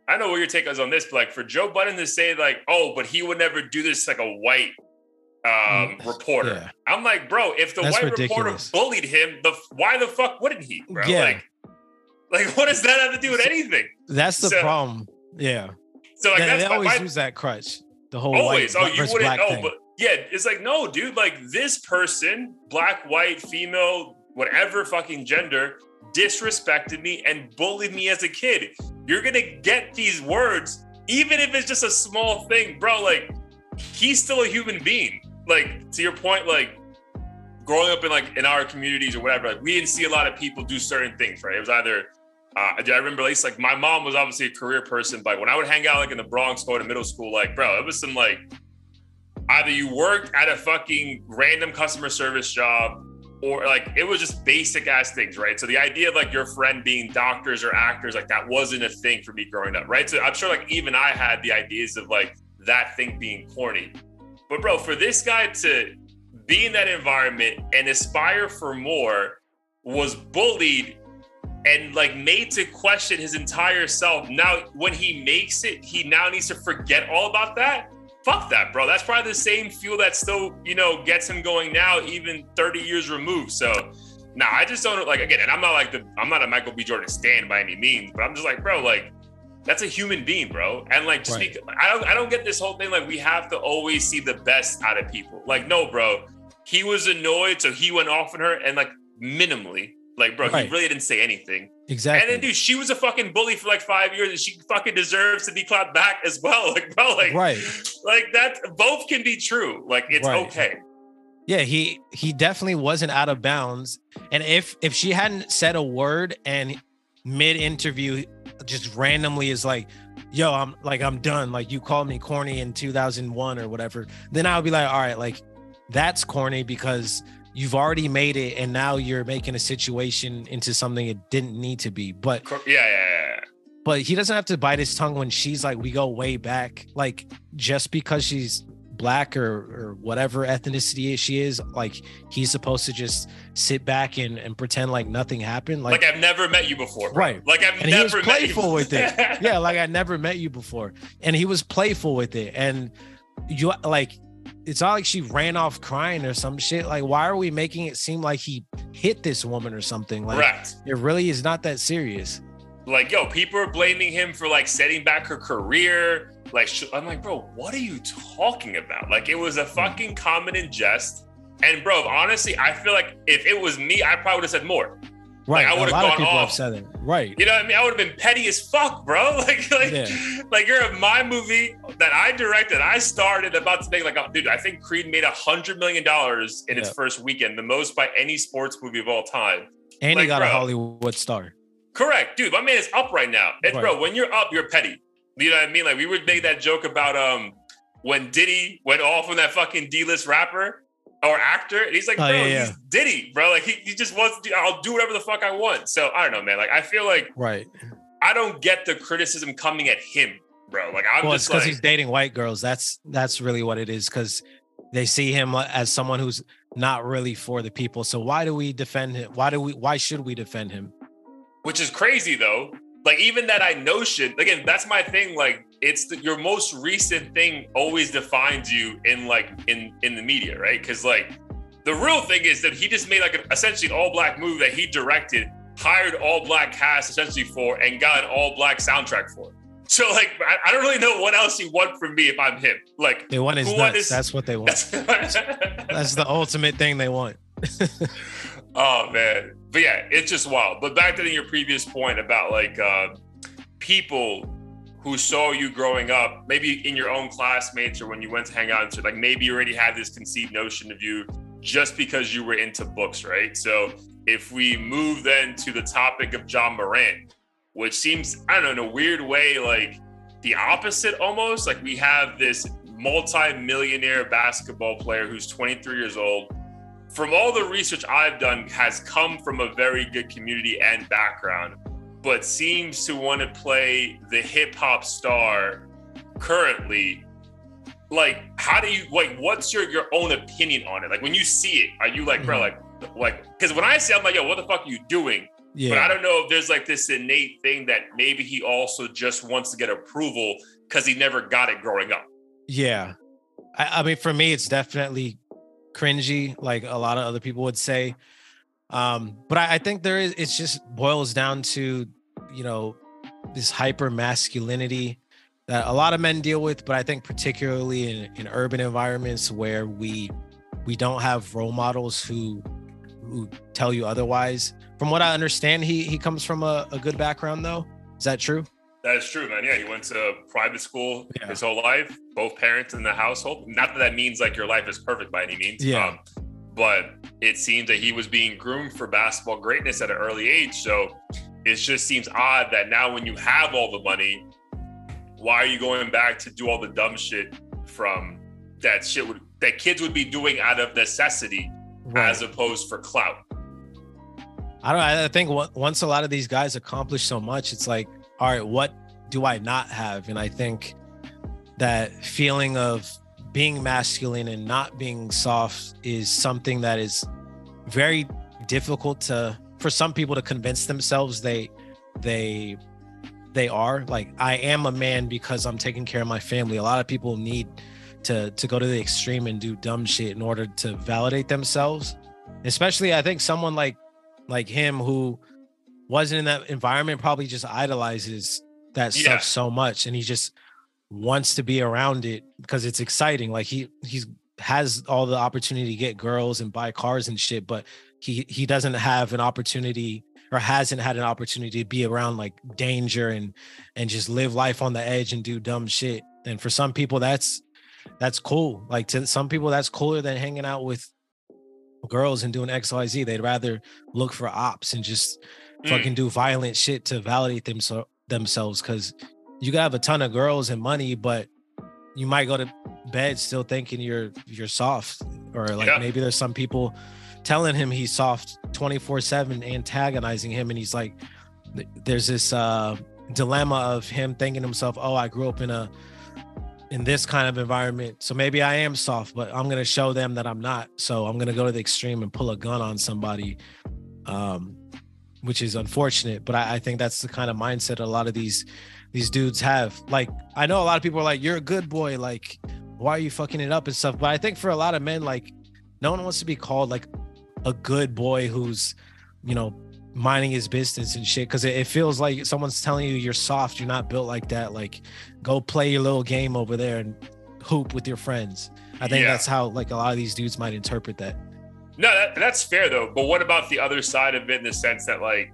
I know what your take is on this, but like for Joe Budden to say like, oh, but he would never do this like a white um, mm, reporter. Yeah. I'm like, bro, if the That's white ridiculous. reporter bullied him, the why the fuck wouldn't he, bro? Yeah. Like, like what does that have to do with anything? That's the so, problem. Yeah. So like they, that's they always my, use that crutch. The whole always. White, oh, you wouldn't know, thing. but yeah, it's like no, dude. Like this person, black, white, female, whatever fucking gender, disrespected me and bullied me as a kid. You're gonna get these words, even if it's just a small thing, bro. Like, he's still a human being. Like, to your point, like growing up in like in our communities or whatever, like we didn't see a lot of people do certain things, right? It was either uh, I remember at least like my mom was obviously a career person, but when I would hang out like in the Bronx, go to middle school, like bro, it was some like either you worked at a fucking random customer service job or like it was just basic ass things, right? So the idea of like your friend being doctors or actors, like that wasn't a thing for me growing up, right? So I'm sure like even I had the ideas of like that thing being corny. But bro, for this guy to be in that environment and aspire for more was bullied and like made to question his entire self. Now, when he makes it, he now needs to forget all about that fuck that, bro. That's probably the same fuel that still, you know, gets him going now, even 30 years removed. So, nah, I just don't like again. And I'm not like the, I'm not a Michael B. Jordan stand by any means, but I'm just like, bro, like that's a human being, bro. And like, just right. because, I don't, I don't get this whole thing. Like, we have to always see the best out of people. Like, no, bro. He was annoyed, so he went off on her, and like minimally, like, bro, right. he really didn't say anything. Exactly. And then, dude, she was a fucking bully for like five years, and she fucking deserves to be clapped back as well. Like, bro, like, right, like that. Both can be true. Like, it's right. okay. Yeah, he he definitely wasn't out of bounds. And if if she hadn't said a word and mid interview just randomly is like, yo, I'm like, I'm done. Like you called me corny in 2001 or whatever. Then I would be like, all right, like that's corny because you've already made it and now you're making a situation into something it didn't need to be. But yeah, yeah, yeah. But he doesn't have to bite his tongue when she's like, we go way back. Like just because she's black or or whatever ethnicity she is like he's supposed to just sit back and, and pretend like nothing happened like, like i've never met you before bro. right like i've and never he was playful with it yeah like i never met you before and he was playful with it and you like it's not like she ran off crying or some shit like why are we making it seem like he hit this woman or something like Correct. it really is not that serious like yo people are blaming him for like setting back her career like, I'm like, bro, what are you talking about? Like, it was a fucking comment in jest. And bro, honestly, I feel like if it was me, I probably would have said more. Right. Like, I would have gone off. Have said it. Right. You know what I mean? I would have been petty as fuck, bro. Like, like, yeah. like you're in my movie that I directed, I started about to make like, a, dude, I think Creed made a hundred million dollars in yeah. its first weekend, the most by any sports movie of all time. And like, he got bro, a Hollywood star. Correct, dude. My man is up right now. And right. bro, when you're up, you're petty. You know what I mean? Like we would make that joke about um when Diddy went off on that fucking D-list rapper or actor, and he's like, oh, bro, oh, yeah, he's Diddy, bro. Like he, he just wants to do, I'll do whatever the fuck I want. So I don't know, man. Like I feel like right. I don't get the criticism coming at him, bro. Like I'm well, just because like, he's dating white girls. That's that's really what it is. Because they see him as someone who's not really for the people. So why do we defend him? Why do we? Why should we defend him? Which is crazy though, like even that I notion again that's my thing like it's the, your most recent thing always defines you in like in in the media right? Because like the real thing is that he just made like an essentially an all black movie that he directed hired all black cast essentially for and got an all black soundtrack for. So like I, I, don't really know what else he want from me if I'm him. Like they want his nuts. Is, that's what they want. That's, that's the ultimate thing they want. Oh man. But yeah, it's just wild. But back to your previous point about like uh, people who saw you growing up, maybe in your own classmates or when you went to hang out, so like maybe you already had this conceived notion of you just because you were into books, right? So if we move then to the topic of Ja Morant, which seems, I don't know, in a weird way, like the opposite almost. Like we have this multi-millionaire basketball player who's 23 years old from all the research I've done, has come from a very good community and background, but seems to want to play the hip hop star currently. Like, how do you like? What's your your own opinion on it? Like, when you see it, are you like, mm-hmm. bro, like, like? Because when I say, I'm like, yo, what the fuck are you doing? Yeah. But I don't know if there's like this innate thing that maybe he also just wants to get approval because he never got it growing up. Yeah. I, I mean, for me, it's definitely cringy, like a lot of other people would say. Um, but I, I think there is it's just boils down to, you know, this hyper masculinity that a lot of men deal with, but I think particularly in, in urban environments where we we don't have role models who who tell you otherwise. From what I understand, he he comes from a, a good background though. Is that true? That is true, man. Yeah, he went to private school yeah. his whole life, both parents in the household. Not that that means like your life is perfect by any means. Yeah. Um, but it seems that he was being groomed for basketball greatness at an early age. So it just seems odd that now when you have all the money, why are you going back to do all the dumb shit from that shit would that kids would be doing out of necessity right. as opposed for clout? I don't. I think once a lot of these guys accomplish so much, it's like all right, what do I not have? And I think that feeling of being masculine and not being soft is something that is very difficult to for some people to convince themselves they they they are. Like i am a man because i'm taking care of my family. A lot of people need to to go to the extreme and do dumb shit in order to validate themselves. Especially i think someone like like him who wasn't in that environment probably just idolizes that yeah. stuff so much. And he just wants to be around it because it's exciting. Like he he's has all the opportunity to get girls and buy cars and shit but he he doesn't have an opportunity or hasn't had an opportunity to be around like danger and and just live life on the edge and do dumb shit. And for some people that's that's cool. Like to some people that's cooler than hanging out with girls and doing xyz they'd rather look for ops and just mm. fucking do violent shit to validate them so, themselves because you can have a ton of girls and money, but you might go to bed still thinking you're you're soft or like yeah. maybe there's some people telling him he's soft 24/7 antagonizing him and he's like there's this uh dilemma of him thinking himself oh I grew up in a in this kind of environment so maybe I am soft but I'm going to show them that I'm not so I'm going to go to the extreme and pull a gun on somebody um which is unfortunate but I, I think that's the kind of mindset a lot of these these dudes have. Like, I know a lot of people are like, "You're a good boy." Like, why are you fucking it up and stuff? But I think for a lot of men, like, no one wants to be called like a good boy who's, you know, minding his business and shit. Because it, it feels like someone's telling you you're soft. You're not built like that. Like, go play your little game over there and hoop with your friends. I think yeah. that's how like a lot of these dudes might interpret that. No, that, that's fair though. But what about the other side of it in the sense that like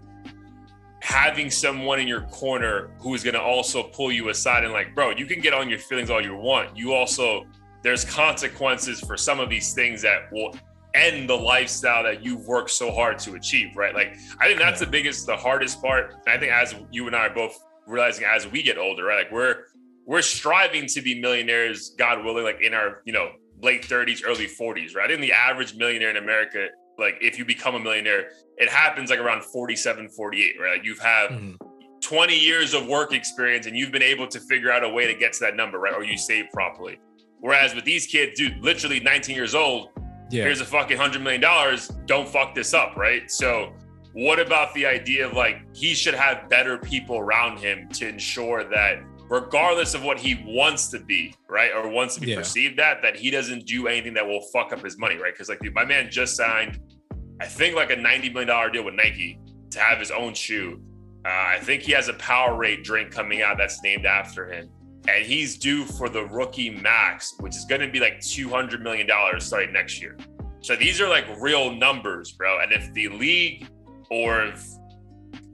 having someone in your corner who is going to also pull you aside and like, bro, you can get on your feelings all you want. You also, there's consequences for some of these things that will end the lifestyle that you've worked so hard to achieve, right? Like, I think that's the biggest, the hardest part. And I think as you and I are both realizing as we get older, right? Like, we're, we're striving to be millionaires, God willing, like in our, you know, late 30s, early 40s, right? I think the average millionaire in America like if you become a millionaire, it happens like around 47, 48, right? Like you've have mm-hmm. 20 years of work experience and you've been able to figure out a way to get to that number, right? Or you save properly. Whereas with these kids, dude, literally 19 years old, yeah. here's a fucking hundred million dollars. Don't fuck this up, right? So what about the idea of like he should have better people around him to ensure that regardless of what he wants to be, right, or wants to be yeah. perceived at, that he doesn't do anything that will fuck up his money, right? Because like, dude, my man just signed, I think like a ninety million dollar deal with Nike to have his own shoe. Uh, I think he has a Powerade drink coming out that's named after him, and he's due for the rookie max, which is going to be like two hundred million dollars starting next year. So these are like real numbers, bro. And if the league or if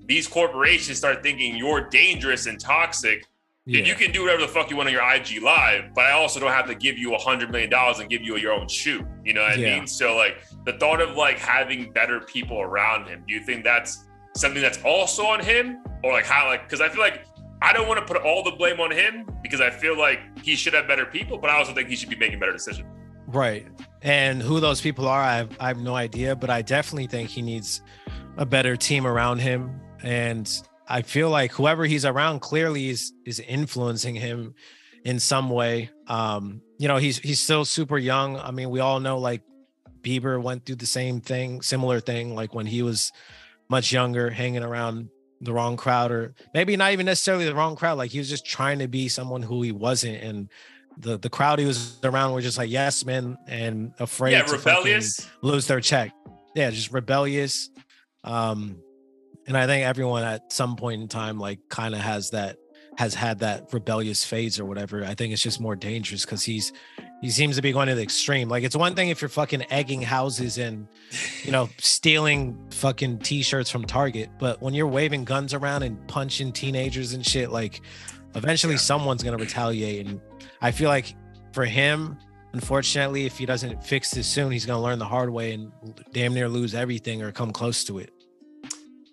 these corporations start thinking you're dangerous and toxic, yeah. you can do whatever the fuck you want on your IG live, but I also don't have to give you a hundred million dollars and give you your own shoe. You know what yeah. I mean? So like the thought of like having better people around him, do you think that's something that's also on him? Or like how like because I feel like I don't want to put all the blame on him because I feel like he should have better people, but I also think he should be making better decisions. Right. And who those people are, I have, I have no idea, but I definitely think he needs a better team around him. And I feel like whoever he's around clearly is is influencing him in some way. Um, you know, he's he's still super young. I mean, we all know like Bieber went through the same thing, similar thing, like when he was much younger, hanging around the wrong crowd, or maybe not even necessarily the wrong crowd. Like he was just trying to be someone who he wasn't, and the the crowd he was around were just like yes men and afraid yeah, to rebellious. lose their check. Yeah, just rebellious. Um, and I think everyone at some point in time like kind of has that has had that rebellious phase or whatever. I think it's just more dangerous because he's he seems to be going to the extreme. Like it's one thing if you're fucking egging houses and you know stealing fucking t-shirts from Target, but when you're waving guns around and punching teenagers and shit, like eventually yeah. someone's gonna retaliate. And I feel like for him, unfortunately, if he doesn't fix this soon, he's gonna learn the hard way and damn near lose everything or come close to it.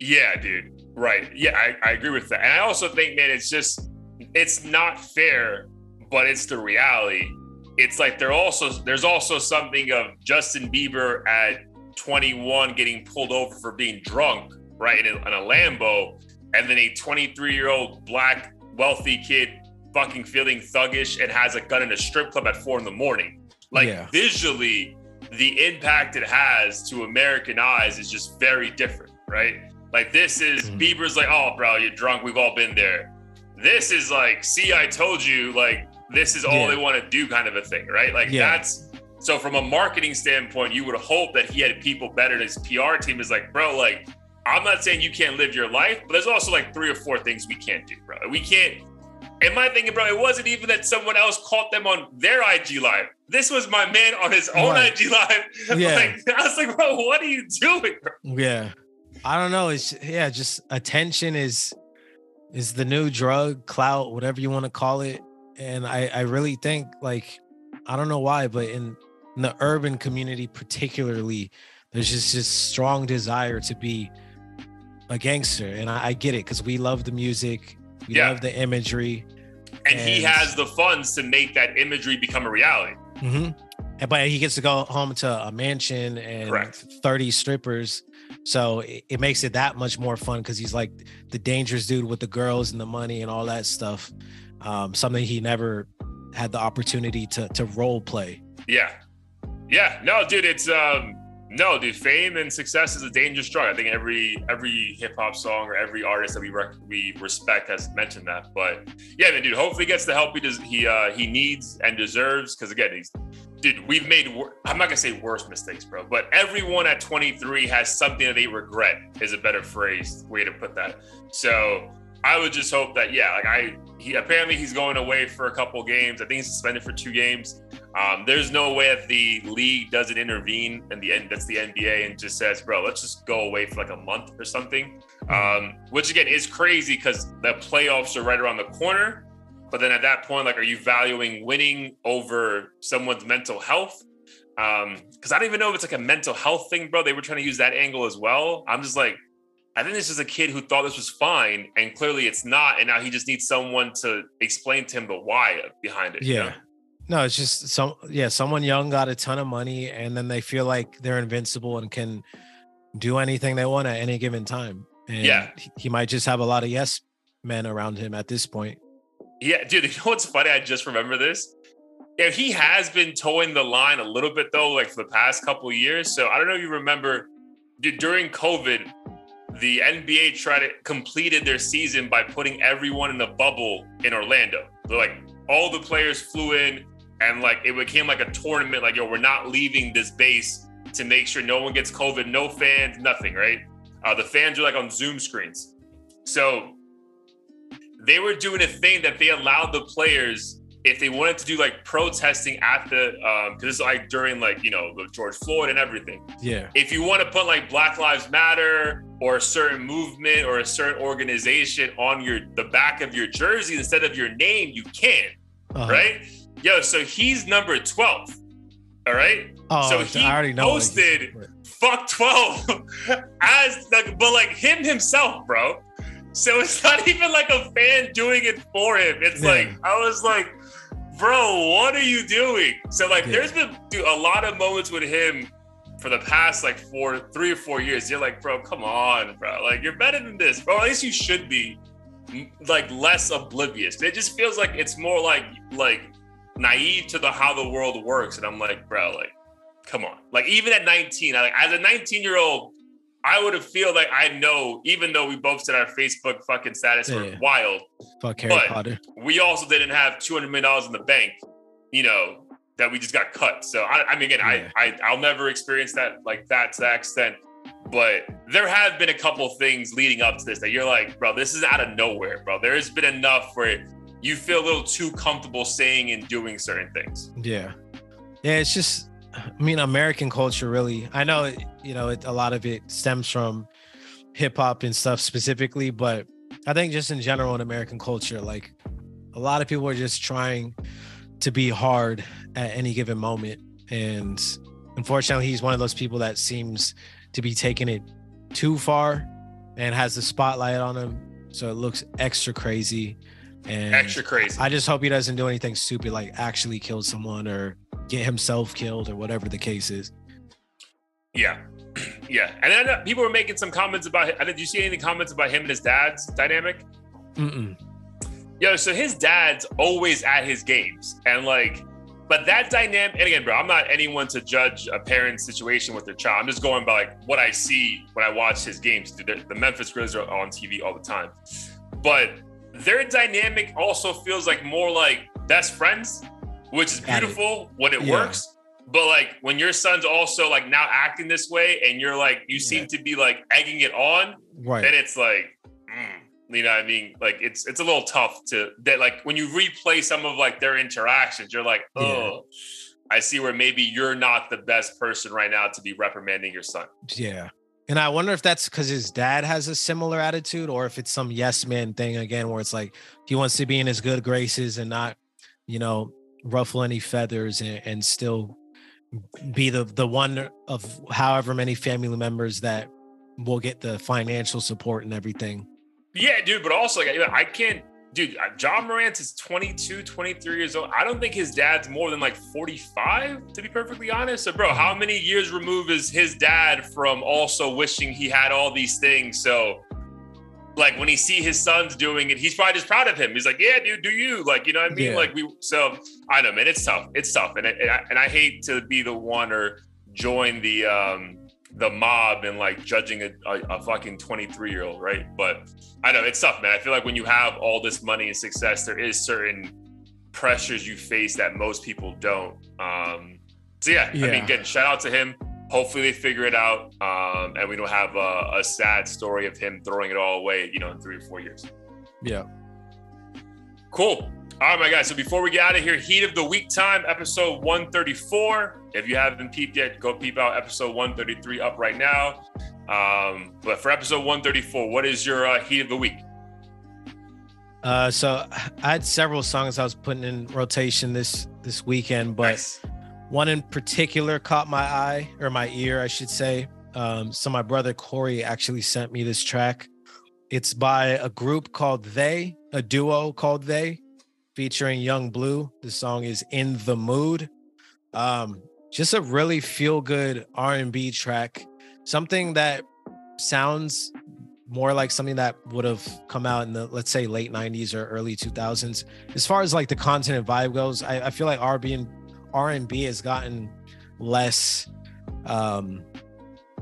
Yeah, dude. Right. Yeah, I, I agree with that. And I also think, man, it's just it's not fair, but it's the reality. It's like there also there's also something of Justin Bieber at 21 getting pulled over for being drunk, right, in a, in a Lambo, and then a 23 year old black wealthy kid fucking feeling thuggish and has a gun in a strip club at four in the morning. Like yeah. visually, the impact it has to American eyes is just very different, right? Like this is mm-hmm. Bieber's like, oh, bro, you're drunk. We've all been there. This is like, see, I told you. Like this is all yeah. they want to do, kind of a thing, right? Like yeah. that's so from a marketing standpoint, you would hope that he had people better. His PR team is like, bro, like I'm not saying you can't live your life, but there's also like three or four things we can't do, bro. We can't. And my thinking, bro, it wasn't even that someone else caught them on their IG live. This was my man on his own right. IG live. Yeah. Like, I was like, bro, what are you doing? Bro? Yeah. I don't know. It's yeah, just attention is is the new drug, clout, whatever you want to call it. And I I really think like I don't know why, but in, in the urban community particularly, there's just this strong desire to be a gangster, and I, I get it because we love the music, we Yeah. love the imagery. And he has the funds to make that imagery become a reality. Mm-hmm. But he gets to go home to a mansion and Correct. 30 strippers. So it, it makes it that much more fun because he's like the dangerous dude with the girls and the money and all that stuff. Um, something he never had the opportunity to to role play. Yeah. Yeah. No, dude, it's um no, dude, fame and success is a dangerous drug. I think every every hip hop song or every artist that we rec- we respect has mentioned that. But yeah, man, dude, hopefully gets the help he does he uh he needs and deserves because again, he's dude, we've made wor- I'm not to say worse mistakes, bro, but everyone at 23 has something that they regret is a better phrase way to put that. So, I would just hope that yeah, like I he apparently he's going away for a couple games. I think he's suspended for two games. Um, there's no way that the league doesn't intervene and the end that's the NBA and just says, bro, let's just go away for like a month or something. Um, which again is crazy because the playoffs are right around the corner. But then at that point, like, are you valuing winning over someone's mental health? Um, because I don't even know if it's like a mental health thing, bro. They were trying to use that angle as well. I'm just like, I think this is a kid who thought this was fine, and clearly it's not. And now he just needs someone to explain to him the why behind it. you Yeah. know? No, it's just some yeah, someone young got a ton of money and then they feel like they're invincible and can do anything they want at any given time. And Yeah. he- might just have a lot of yes men around him at this point. Yeah, dude, you know what's funny? I just remember this. Yeah, he has been towing the line a little bit though, like for the past couple of years. So I don't know if you remember, dude, during COVID, the NBA tried to completed their season by putting everyone in a bubble in Orlando. So like all the players flew in and like it became like a tournament, like yo, we're not leaving this base to make sure no one gets COVID, no fans, nothing, right? Uh, the fans are like on Zoom screens. So they were doing a thing that they allowed the players if they wanted to do like protesting at the um because is like during like you know the George Floyd and everything. Yeah. If you want to put like Black Lives Matter or a certain movement or a certain organization on your the back of your jersey instead of your name, you can, Uh-huh. right? Yo, so he's number 12. All right. Oh, So I he already know. posted- Fuck 12 as like but like him himself, bro. So it's not even like a fan doing it for him. It's Yeah. like I was like, bro, what are you doing? So like, Yeah. there's been dude, a lot of moments with him for the past like four, three or four years. You're like, bro, come on, bro. Like you're better than this, bro. At least you should be like less oblivious. It just feels like it's more like like naive to the how the world works. And I'm like, bro, like, come on. Like even at 19, I like as a 19 year old. I would have feel like I know, even though we both said our Facebook fucking status were Yeah. wild, Fuck Harry Potter. we also didn't have two hundred million dollars in the bank, you know, that we just got cut. So I, I mean, again, Yeah. I, I I'll never experience that like that to that extent. But there have been a couple things leading up to this that you're like, bro, this is out of nowhere, bro. There has been enough where you feel a little too comfortable saying and doing certain things. Yeah. Yeah, it's just I mean American culture really. I know you know, it, a lot of it stems from hip hop and stuff specifically, but I think just in general in American culture like a lot of people are just trying to be hard at any given moment and unfortunately he's one of those people that seems to be taking it too far and has the spotlight on him so it looks extra crazy and Extra crazy. I just hope he doesn't do anything stupid like actually kill someone or get himself killed or whatever the case is. Yeah. yeah. And then uh, people were making some comments about. Did you see any comments about him and his dad's dynamic? Mm-mm. Yo, so his dad's always at his games. And like, but that dynamic, and again, bro, I'm not anyone to judge a parent's situation with their child. I'm just going by like what I see when I watch his games. The the Memphis Grizzlies are on TV all the time. But their dynamic also feels like more like best friends, which is beautiful when it Yeah. works. But like when your son's also like now acting this way and you're like, you seem to be like egging it on, Right. then it's like mm, you know what i mean like it's it's a little tough to that like when you replay some of like their interactions you're like Yeah. oh i see where maybe you're not the best person right now to be reprimanding your son Yeah. And I wonder if that's because his dad has a similar attitude or if it's some yes man thing again, where it's like he wants to be in his good graces and not, you know, ruffle any feathers and, and still be the the one of however many family members that we'll get the financial support and everything. Yeah, dude, but also like I can't dude, Ja Morant is 22, 23 years old. I don't think his dad's more than like 45, to be perfectly honest. So, bro, how many years removed is his dad from also wishing he had all these things? So, like when he see his sons doing it, he's probably just proud of him. He's like, "Yeah, dude, do you?" Like, you know what I mean? Yeah. Like we. So I know, man. It's tough. It's tough, and and I, and I hate to be the one or join the um the mob and like judging a, a, a fucking 23 year old, right? But I know it's tough, man. I feel like when you have all this money and success, there is certain pressures you face that most people don't. Um, so yeah, yeah. I mean, again, shout out to him. Hopefully they figure it out, um, and we don't have a, a sad story of him throwing it all away, you know, in three or four years. Yeah. Cool. All right, my guys. So before we get out of here, Heat of the Week time, episode 134. If you haven't peeped yet, go peep out episode 133 up right now. Um, but for episode 134, what is your uh, Heat of the Week? Uh, so I had several songs I was putting in rotation this this weekend, but nice. one in particular caught my eye or my ear, I should say. Um, so my brother Corey actually sent me this track. It's by a group called They, a duo called They featuring Young Blue. The song is "In the Mood." Um, just a really feel good R&B track. Something that sounds more like something that would have come out in the let's say late 90s or early 2000s as far as like the content and vibe goes i, I feel like r&b and r&b has gotten less um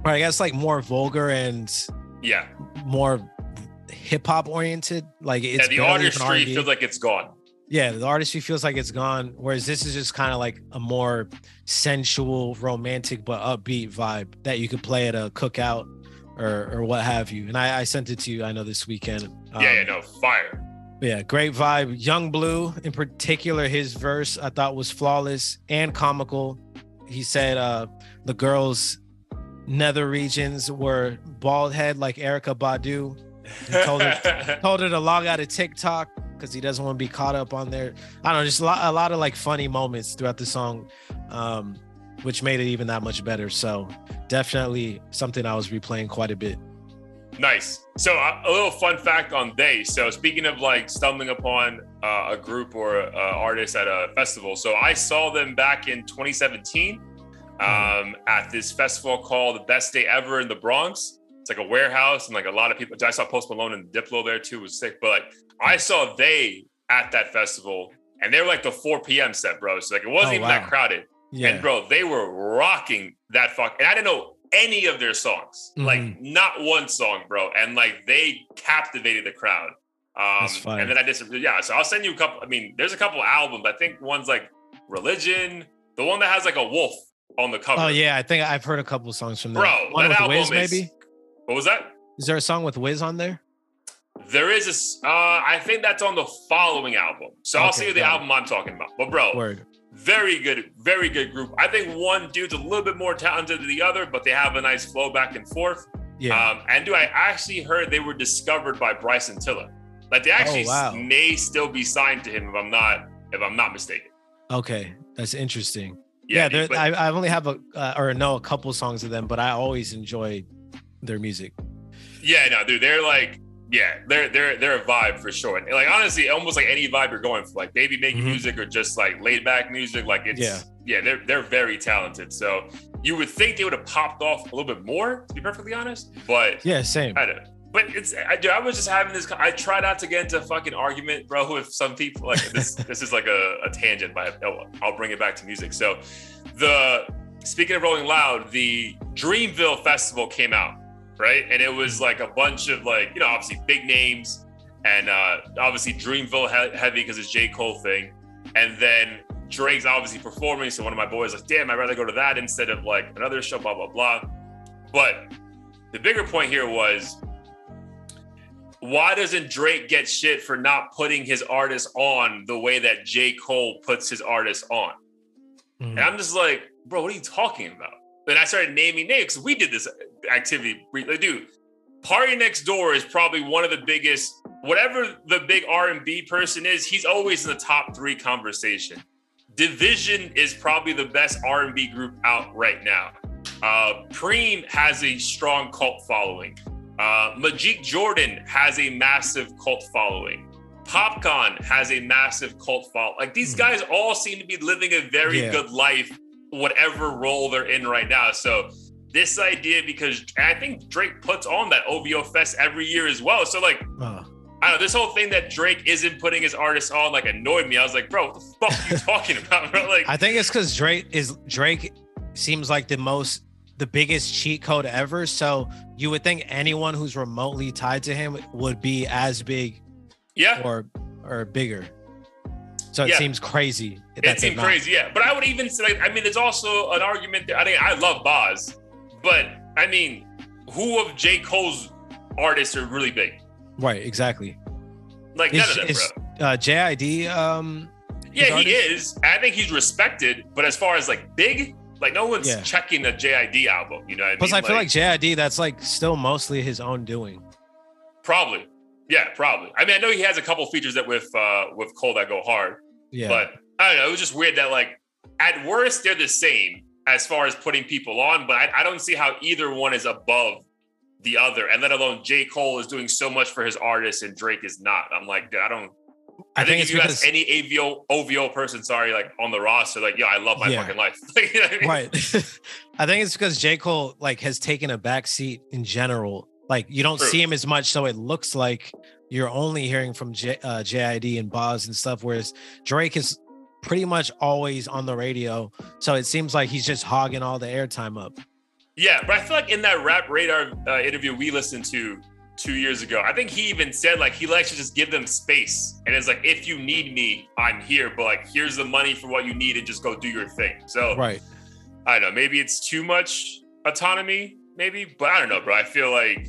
or i guess like more vulgar and yeah more hip-hop oriented like it's yeah, the artistry feels like it's gone yeah, the artistry feels like it's gone. Whereas this is just kind of like a more sensual, romantic, but upbeat vibe that you could play at a cookout or or what have you. And I, I sent it to you. I know this weekend. Um, yeah, yeah, no fire. Yeah, great vibe. Young Blue, in particular, his verse I thought was flawless and comical. He said uh, the girls' nether regions were bald head like Erykah Badu. He told her told her to log out of TikTok because he doesn't want to be caught up on there. I don't know, just a lot, a lot of like funny moments throughout the song, um, which made it even that much better. So definitely something I was replaying quite a bit. Nice. So uh, a little fun fact on they. So speaking of like stumbling upon uh, a group or uh, artist at a festival, so I saw them back in 2017 hmm. um, at this festival called the Best Day Ever in the Bronx. It's like a warehouse and like a lot of people. I saw Post Malone and Diplo there too. Was sick, but like I saw they at that festival, and they were like the 4 p.m. set, bro. So like it wasn't oh, even wow. that crowded. Yeah. And bro, they were rocking that fuck. And I didn't know any of their songs, mm-hmm. like not one song, bro. And like they captivated the crowd. Um, and then I some, yeah. So I'll send you a couple. I mean, there's a couple albums. I think one's like Religion, the one that has like a wolf on the cover. Oh yeah, I think I've heard a couple songs from that. Bro, one that with Wiz, is, maybe. What was that? Is there a song with Wiz on there? There is a, uh, I think that's on the following album. So okay, I'll see you the album it. I'm talking about. But bro, Word. very good, very good group. I think one dude's a little bit more talented than the other, but they have a nice flow back and forth. Yeah. Um, and do I actually heard they were discovered by Bryson Tiller? Like they actually oh, wow. may still be signed to him if I'm not if I'm not mistaken. Okay, that's interesting. Yeah, yeah I, I only have a uh, or know a couple songs of them, but I always enjoy their music. Yeah, no, dude, they're like yeah, they're they're they're a vibe for sure. And like honestly, almost like any vibe you're going for, like baby making mm-hmm. music or just like laid back music, like it's yeah. yeah, they're they're very talented. So you would think they would have popped off a little bit more, to be perfectly honest. But yeah, same. I don't. But it's I, I was just having this. I try not to get into a fucking argument, bro, with some people. Like this, this is like a, a tangent, but I'll bring it back to music. So, the speaking of Rolling Loud, the Dreamville Festival came out right? And it was like a bunch of like, you know, obviously big names and uh, obviously Dreamville he- heavy because it's J. Cole thing. And then Drake's obviously performing. So one of my boys like, damn, I'd rather go to that instead of like another show, blah, blah, blah. But the bigger point here was why doesn't Drake get shit for not putting his artists on the way that J. Cole puts his artists on? Mm-hmm. And I'm just like, bro, what are you talking about? Then I started naming names. We did this activity. Dude, Door is probably one of the biggest. Whatever the big R and B person is, he's always in the top three conversation. Division is probably the best R and B group out right now. Uh, Preme has a strong cult following. Uh, Majid Jordan has a massive cult following. Popcaan has a massive cult following. Like these hmm. guys all seem to be living a very yeah. good life, whatever role they're in right now. So this idea, because I think Drake puts on that OVO Fest every year as well. So like, uh. I don't know, this whole thing that Drake isn't putting his artists on like annoyed me. I was like, bro, what the fuck are you talking about, bro? Like, I think it's because Drake is Drake seems like the most the biggest cheat code ever. So you would think anyone who's remotely tied to him would be as big, yeah, or or bigger. So it yeah. seems crazy. It seems crazy, yeah. But I would even say, I mean, there's also an argument. That, I mean, I love Bas, but I mean, who of J Cole's artists are really big? Right, exactly. Like none of them, is, bro. Uh, JID, um, yeah, he is. I think he's respected, but as far as like big, like no one's yeah. checking the JID album. You know, what plus I, mean? I feel like, JID that's like still mostly his own doing. Probably, yeah, probably. I mean, I know he has a couple features that with uh with Cole that go hard. Yeah, but I don't know. It was just weird that like at worst they're the same as far as putting people on, but I, I don't see how either one is above the other, and let alone J. Cole is doing so much for his artists and Drake is not. I'm like, dude, I don't. I, I think, think if you ask any AVO OVO person, sorry, like on the roster, like, yeah, I love my yeah. fucking life. you know I mean? Right. I think it's because J. Cole like has taken a back seat in general. Like you don't True. see him as much, so it looks like you're only hearing from J, uh, JID and Bas and stuff. Whereas Drake is pretty much always on the radio, so it seems like he's just hogging all the airtime up. Yeah, but I feel like in that Rap Radar uh, interview we listened to two years ago, I think he even said like he likes to just give them space, and it's like if you need me, I'm here, but like here's the money for what you need, and just go do your thing. So right, I don't know, maybe it's too much autonomy, maybe, but I don't know, bro. I feel like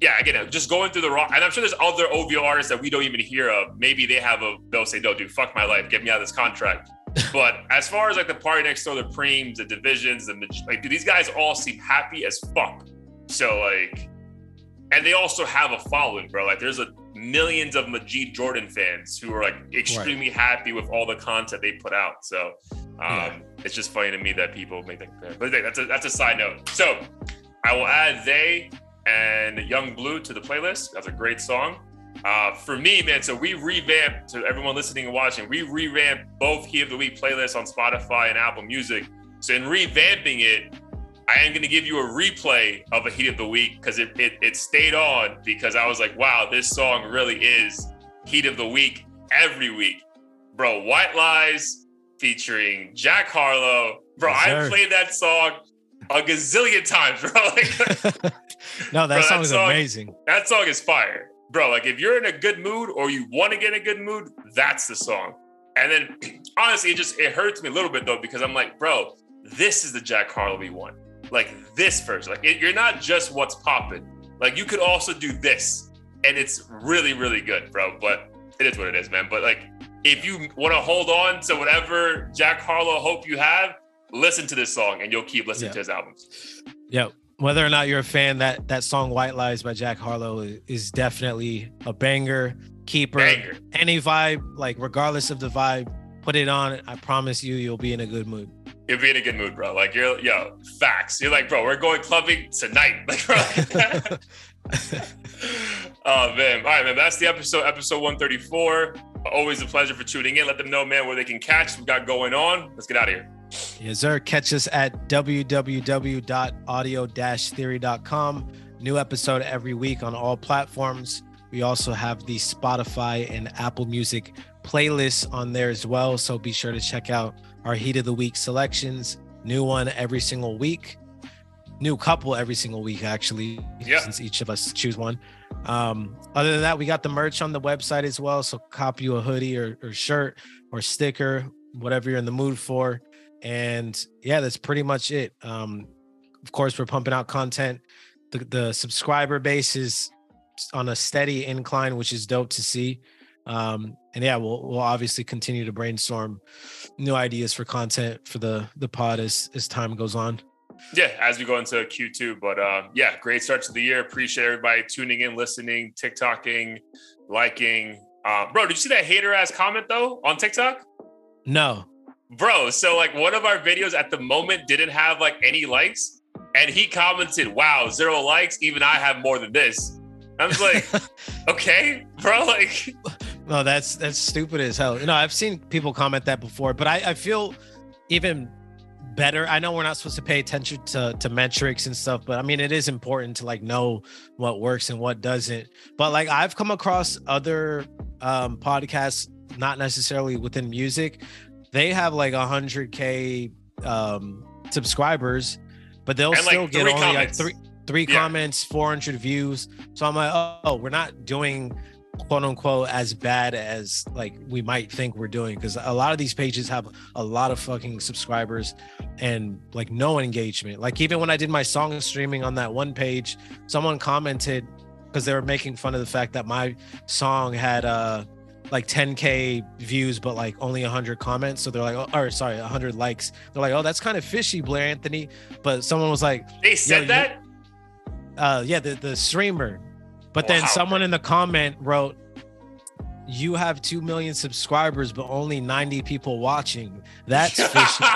yeah, again, just going through the raw, and I'm sure there's other OVO artists that we don't even hear of. Maybe they have a, they'll say, no, dude, fuck my life, get me out of this contract but as far as like the PartyNextDoor, the Premes, the divisions, the like, do these guys all seem happy as fuck? So like, and they also have a following, bro. Like, there's a millions of Majid Jordan fans who are like extremely right. happy with all the content they put out. So um, yeah. it's just funny to me that people make that. But that's a that's a side note. So I will add they and Young Blue to the playlist. That's a great song. Uh, for me, man, so we revamped to everyone listening and watching, we revamped both Heat of the Week playlists on Spotify and Apple Music. So in revamping it, I am going to give you a replay of a Heat of the Week because it, it, it stayed on because I was like, wow, this song really is Heat of the Week every week. Bro, White Lies featuring Jack Harlow. Bro, yes, I played that song a gazillion times, bro. Like, no, that bro, song that is song, amazing. That song is fire bro, like if you're in a good mood or you want to get in a good mood, that's the song. And then honestly, it just it hurts me a little bit though because I'm like, bro, this is the Jack Harlow we want. Like this first, like it, you're not just what's popping. Like you could also do this, and it's really really good, bro. But it is what it is, man. But like if you want to hold on to whatever Jack Harlow hope you have, listen to this song and you'll keep listening yeah. to his albums. Yeah, whether or not you're a fan, that that song "White Lies" by Jack Harlow is definitely a banger, keeper. Banger. Any vibe, like regardless of the vibe, put it on. I promise you, you'll be in a good mood. You'll be in a good mood, bro. Like you're, yo, facts. You're like, bro, we're going clubbing tonight. Like, bro. oh man, all right, man. That's the episode, episode 134. Always a pleasure for tuning in. Let them know, man, where they can catch. We got going on. Let's get out of here. Yes, sir. Catch us at www.audio-theory.com. New episode every week on all platforms. We also have the Spotify and Apple Music playlists on there as well. So be sure to check out our Heat of the Week selections. New one every single week. New couple every single week, actually, yeah. since each of us choose one. Um, other than that, we got the merch on the website as well. So cop you a hoodie or, or shirt or sticker, whatever you're in the mood for. And yeah, that's pretty much it. Um, of course, we're pumping out content. The, the subscriber base is on a steady incline, which is dope to see. Um, and yeah, we'll we'll obviously continue to brainstorm new ideas for content for the the pod as as time goes on. Yeah, as we go into Q2. But uh, yeah, great start to the year. Appreciate everybody tuning in, listening, TikToking, liking. Uh, bro, did you see that hater ass comment though on TikTok? No. Bro. So like one of our videos at the moment didn't have like any likes, and he commented, "Wow, zero likes. Even I have more than this." I was like, "Okay, bro." Like, no, that's that's stupid as hell. You know, I've seen people comment that before, but I, I feel even better. I know we're not supposed to pay attention to to metrics and stuff, but I mean it is important to like know what works and what doesn't. But like I've come across other um podcasts, not necessarily within music, they have like a hundred K um subscribers, but they'll And, like, still get three only like three three Yeah. comments, 400 views. So I'm like, oh, oh, we're not doing quote unquote as bad as like we might think we're doing because a lot of these pages have a lot of fucking subscribers and like no engagement like even when i did my song streaming on that one page someone commented because they were making fun of the fact that my song had uh like 10k views but like only 100 comments. So they're like oh, or sorry 100 likes. They're like oh that's kind of fishy blair anthony. But someone was like they said that. uh yeah the, the streamer. But then someone in the comment wrote you have 2 million subscribers but only 90 people watching. That's fishy.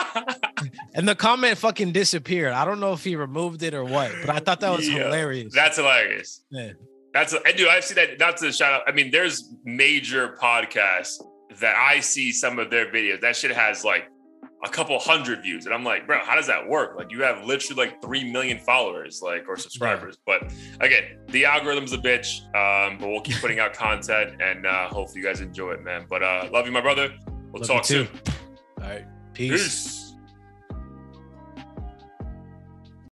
And the comment fucking disappeared. I don't know if he removed it or what but i thought that was Yeah, hilarious. That's hilarious. Yeah. That's and do. I've seen that. Not to shout out. I mean, there's major podcasts that I see some of their videos. That shit has like a couple hundred views, and I'm like, bro, how does that work? Like, you have literally like three million followers, like or subscribers. But again, the algorithm's a bitch. Um, but we'll keep putting out content, and uh, hopefully you guys enjoy it, man. But uh, love you, my brother. We'll Love talk soon. all right peace. Peace.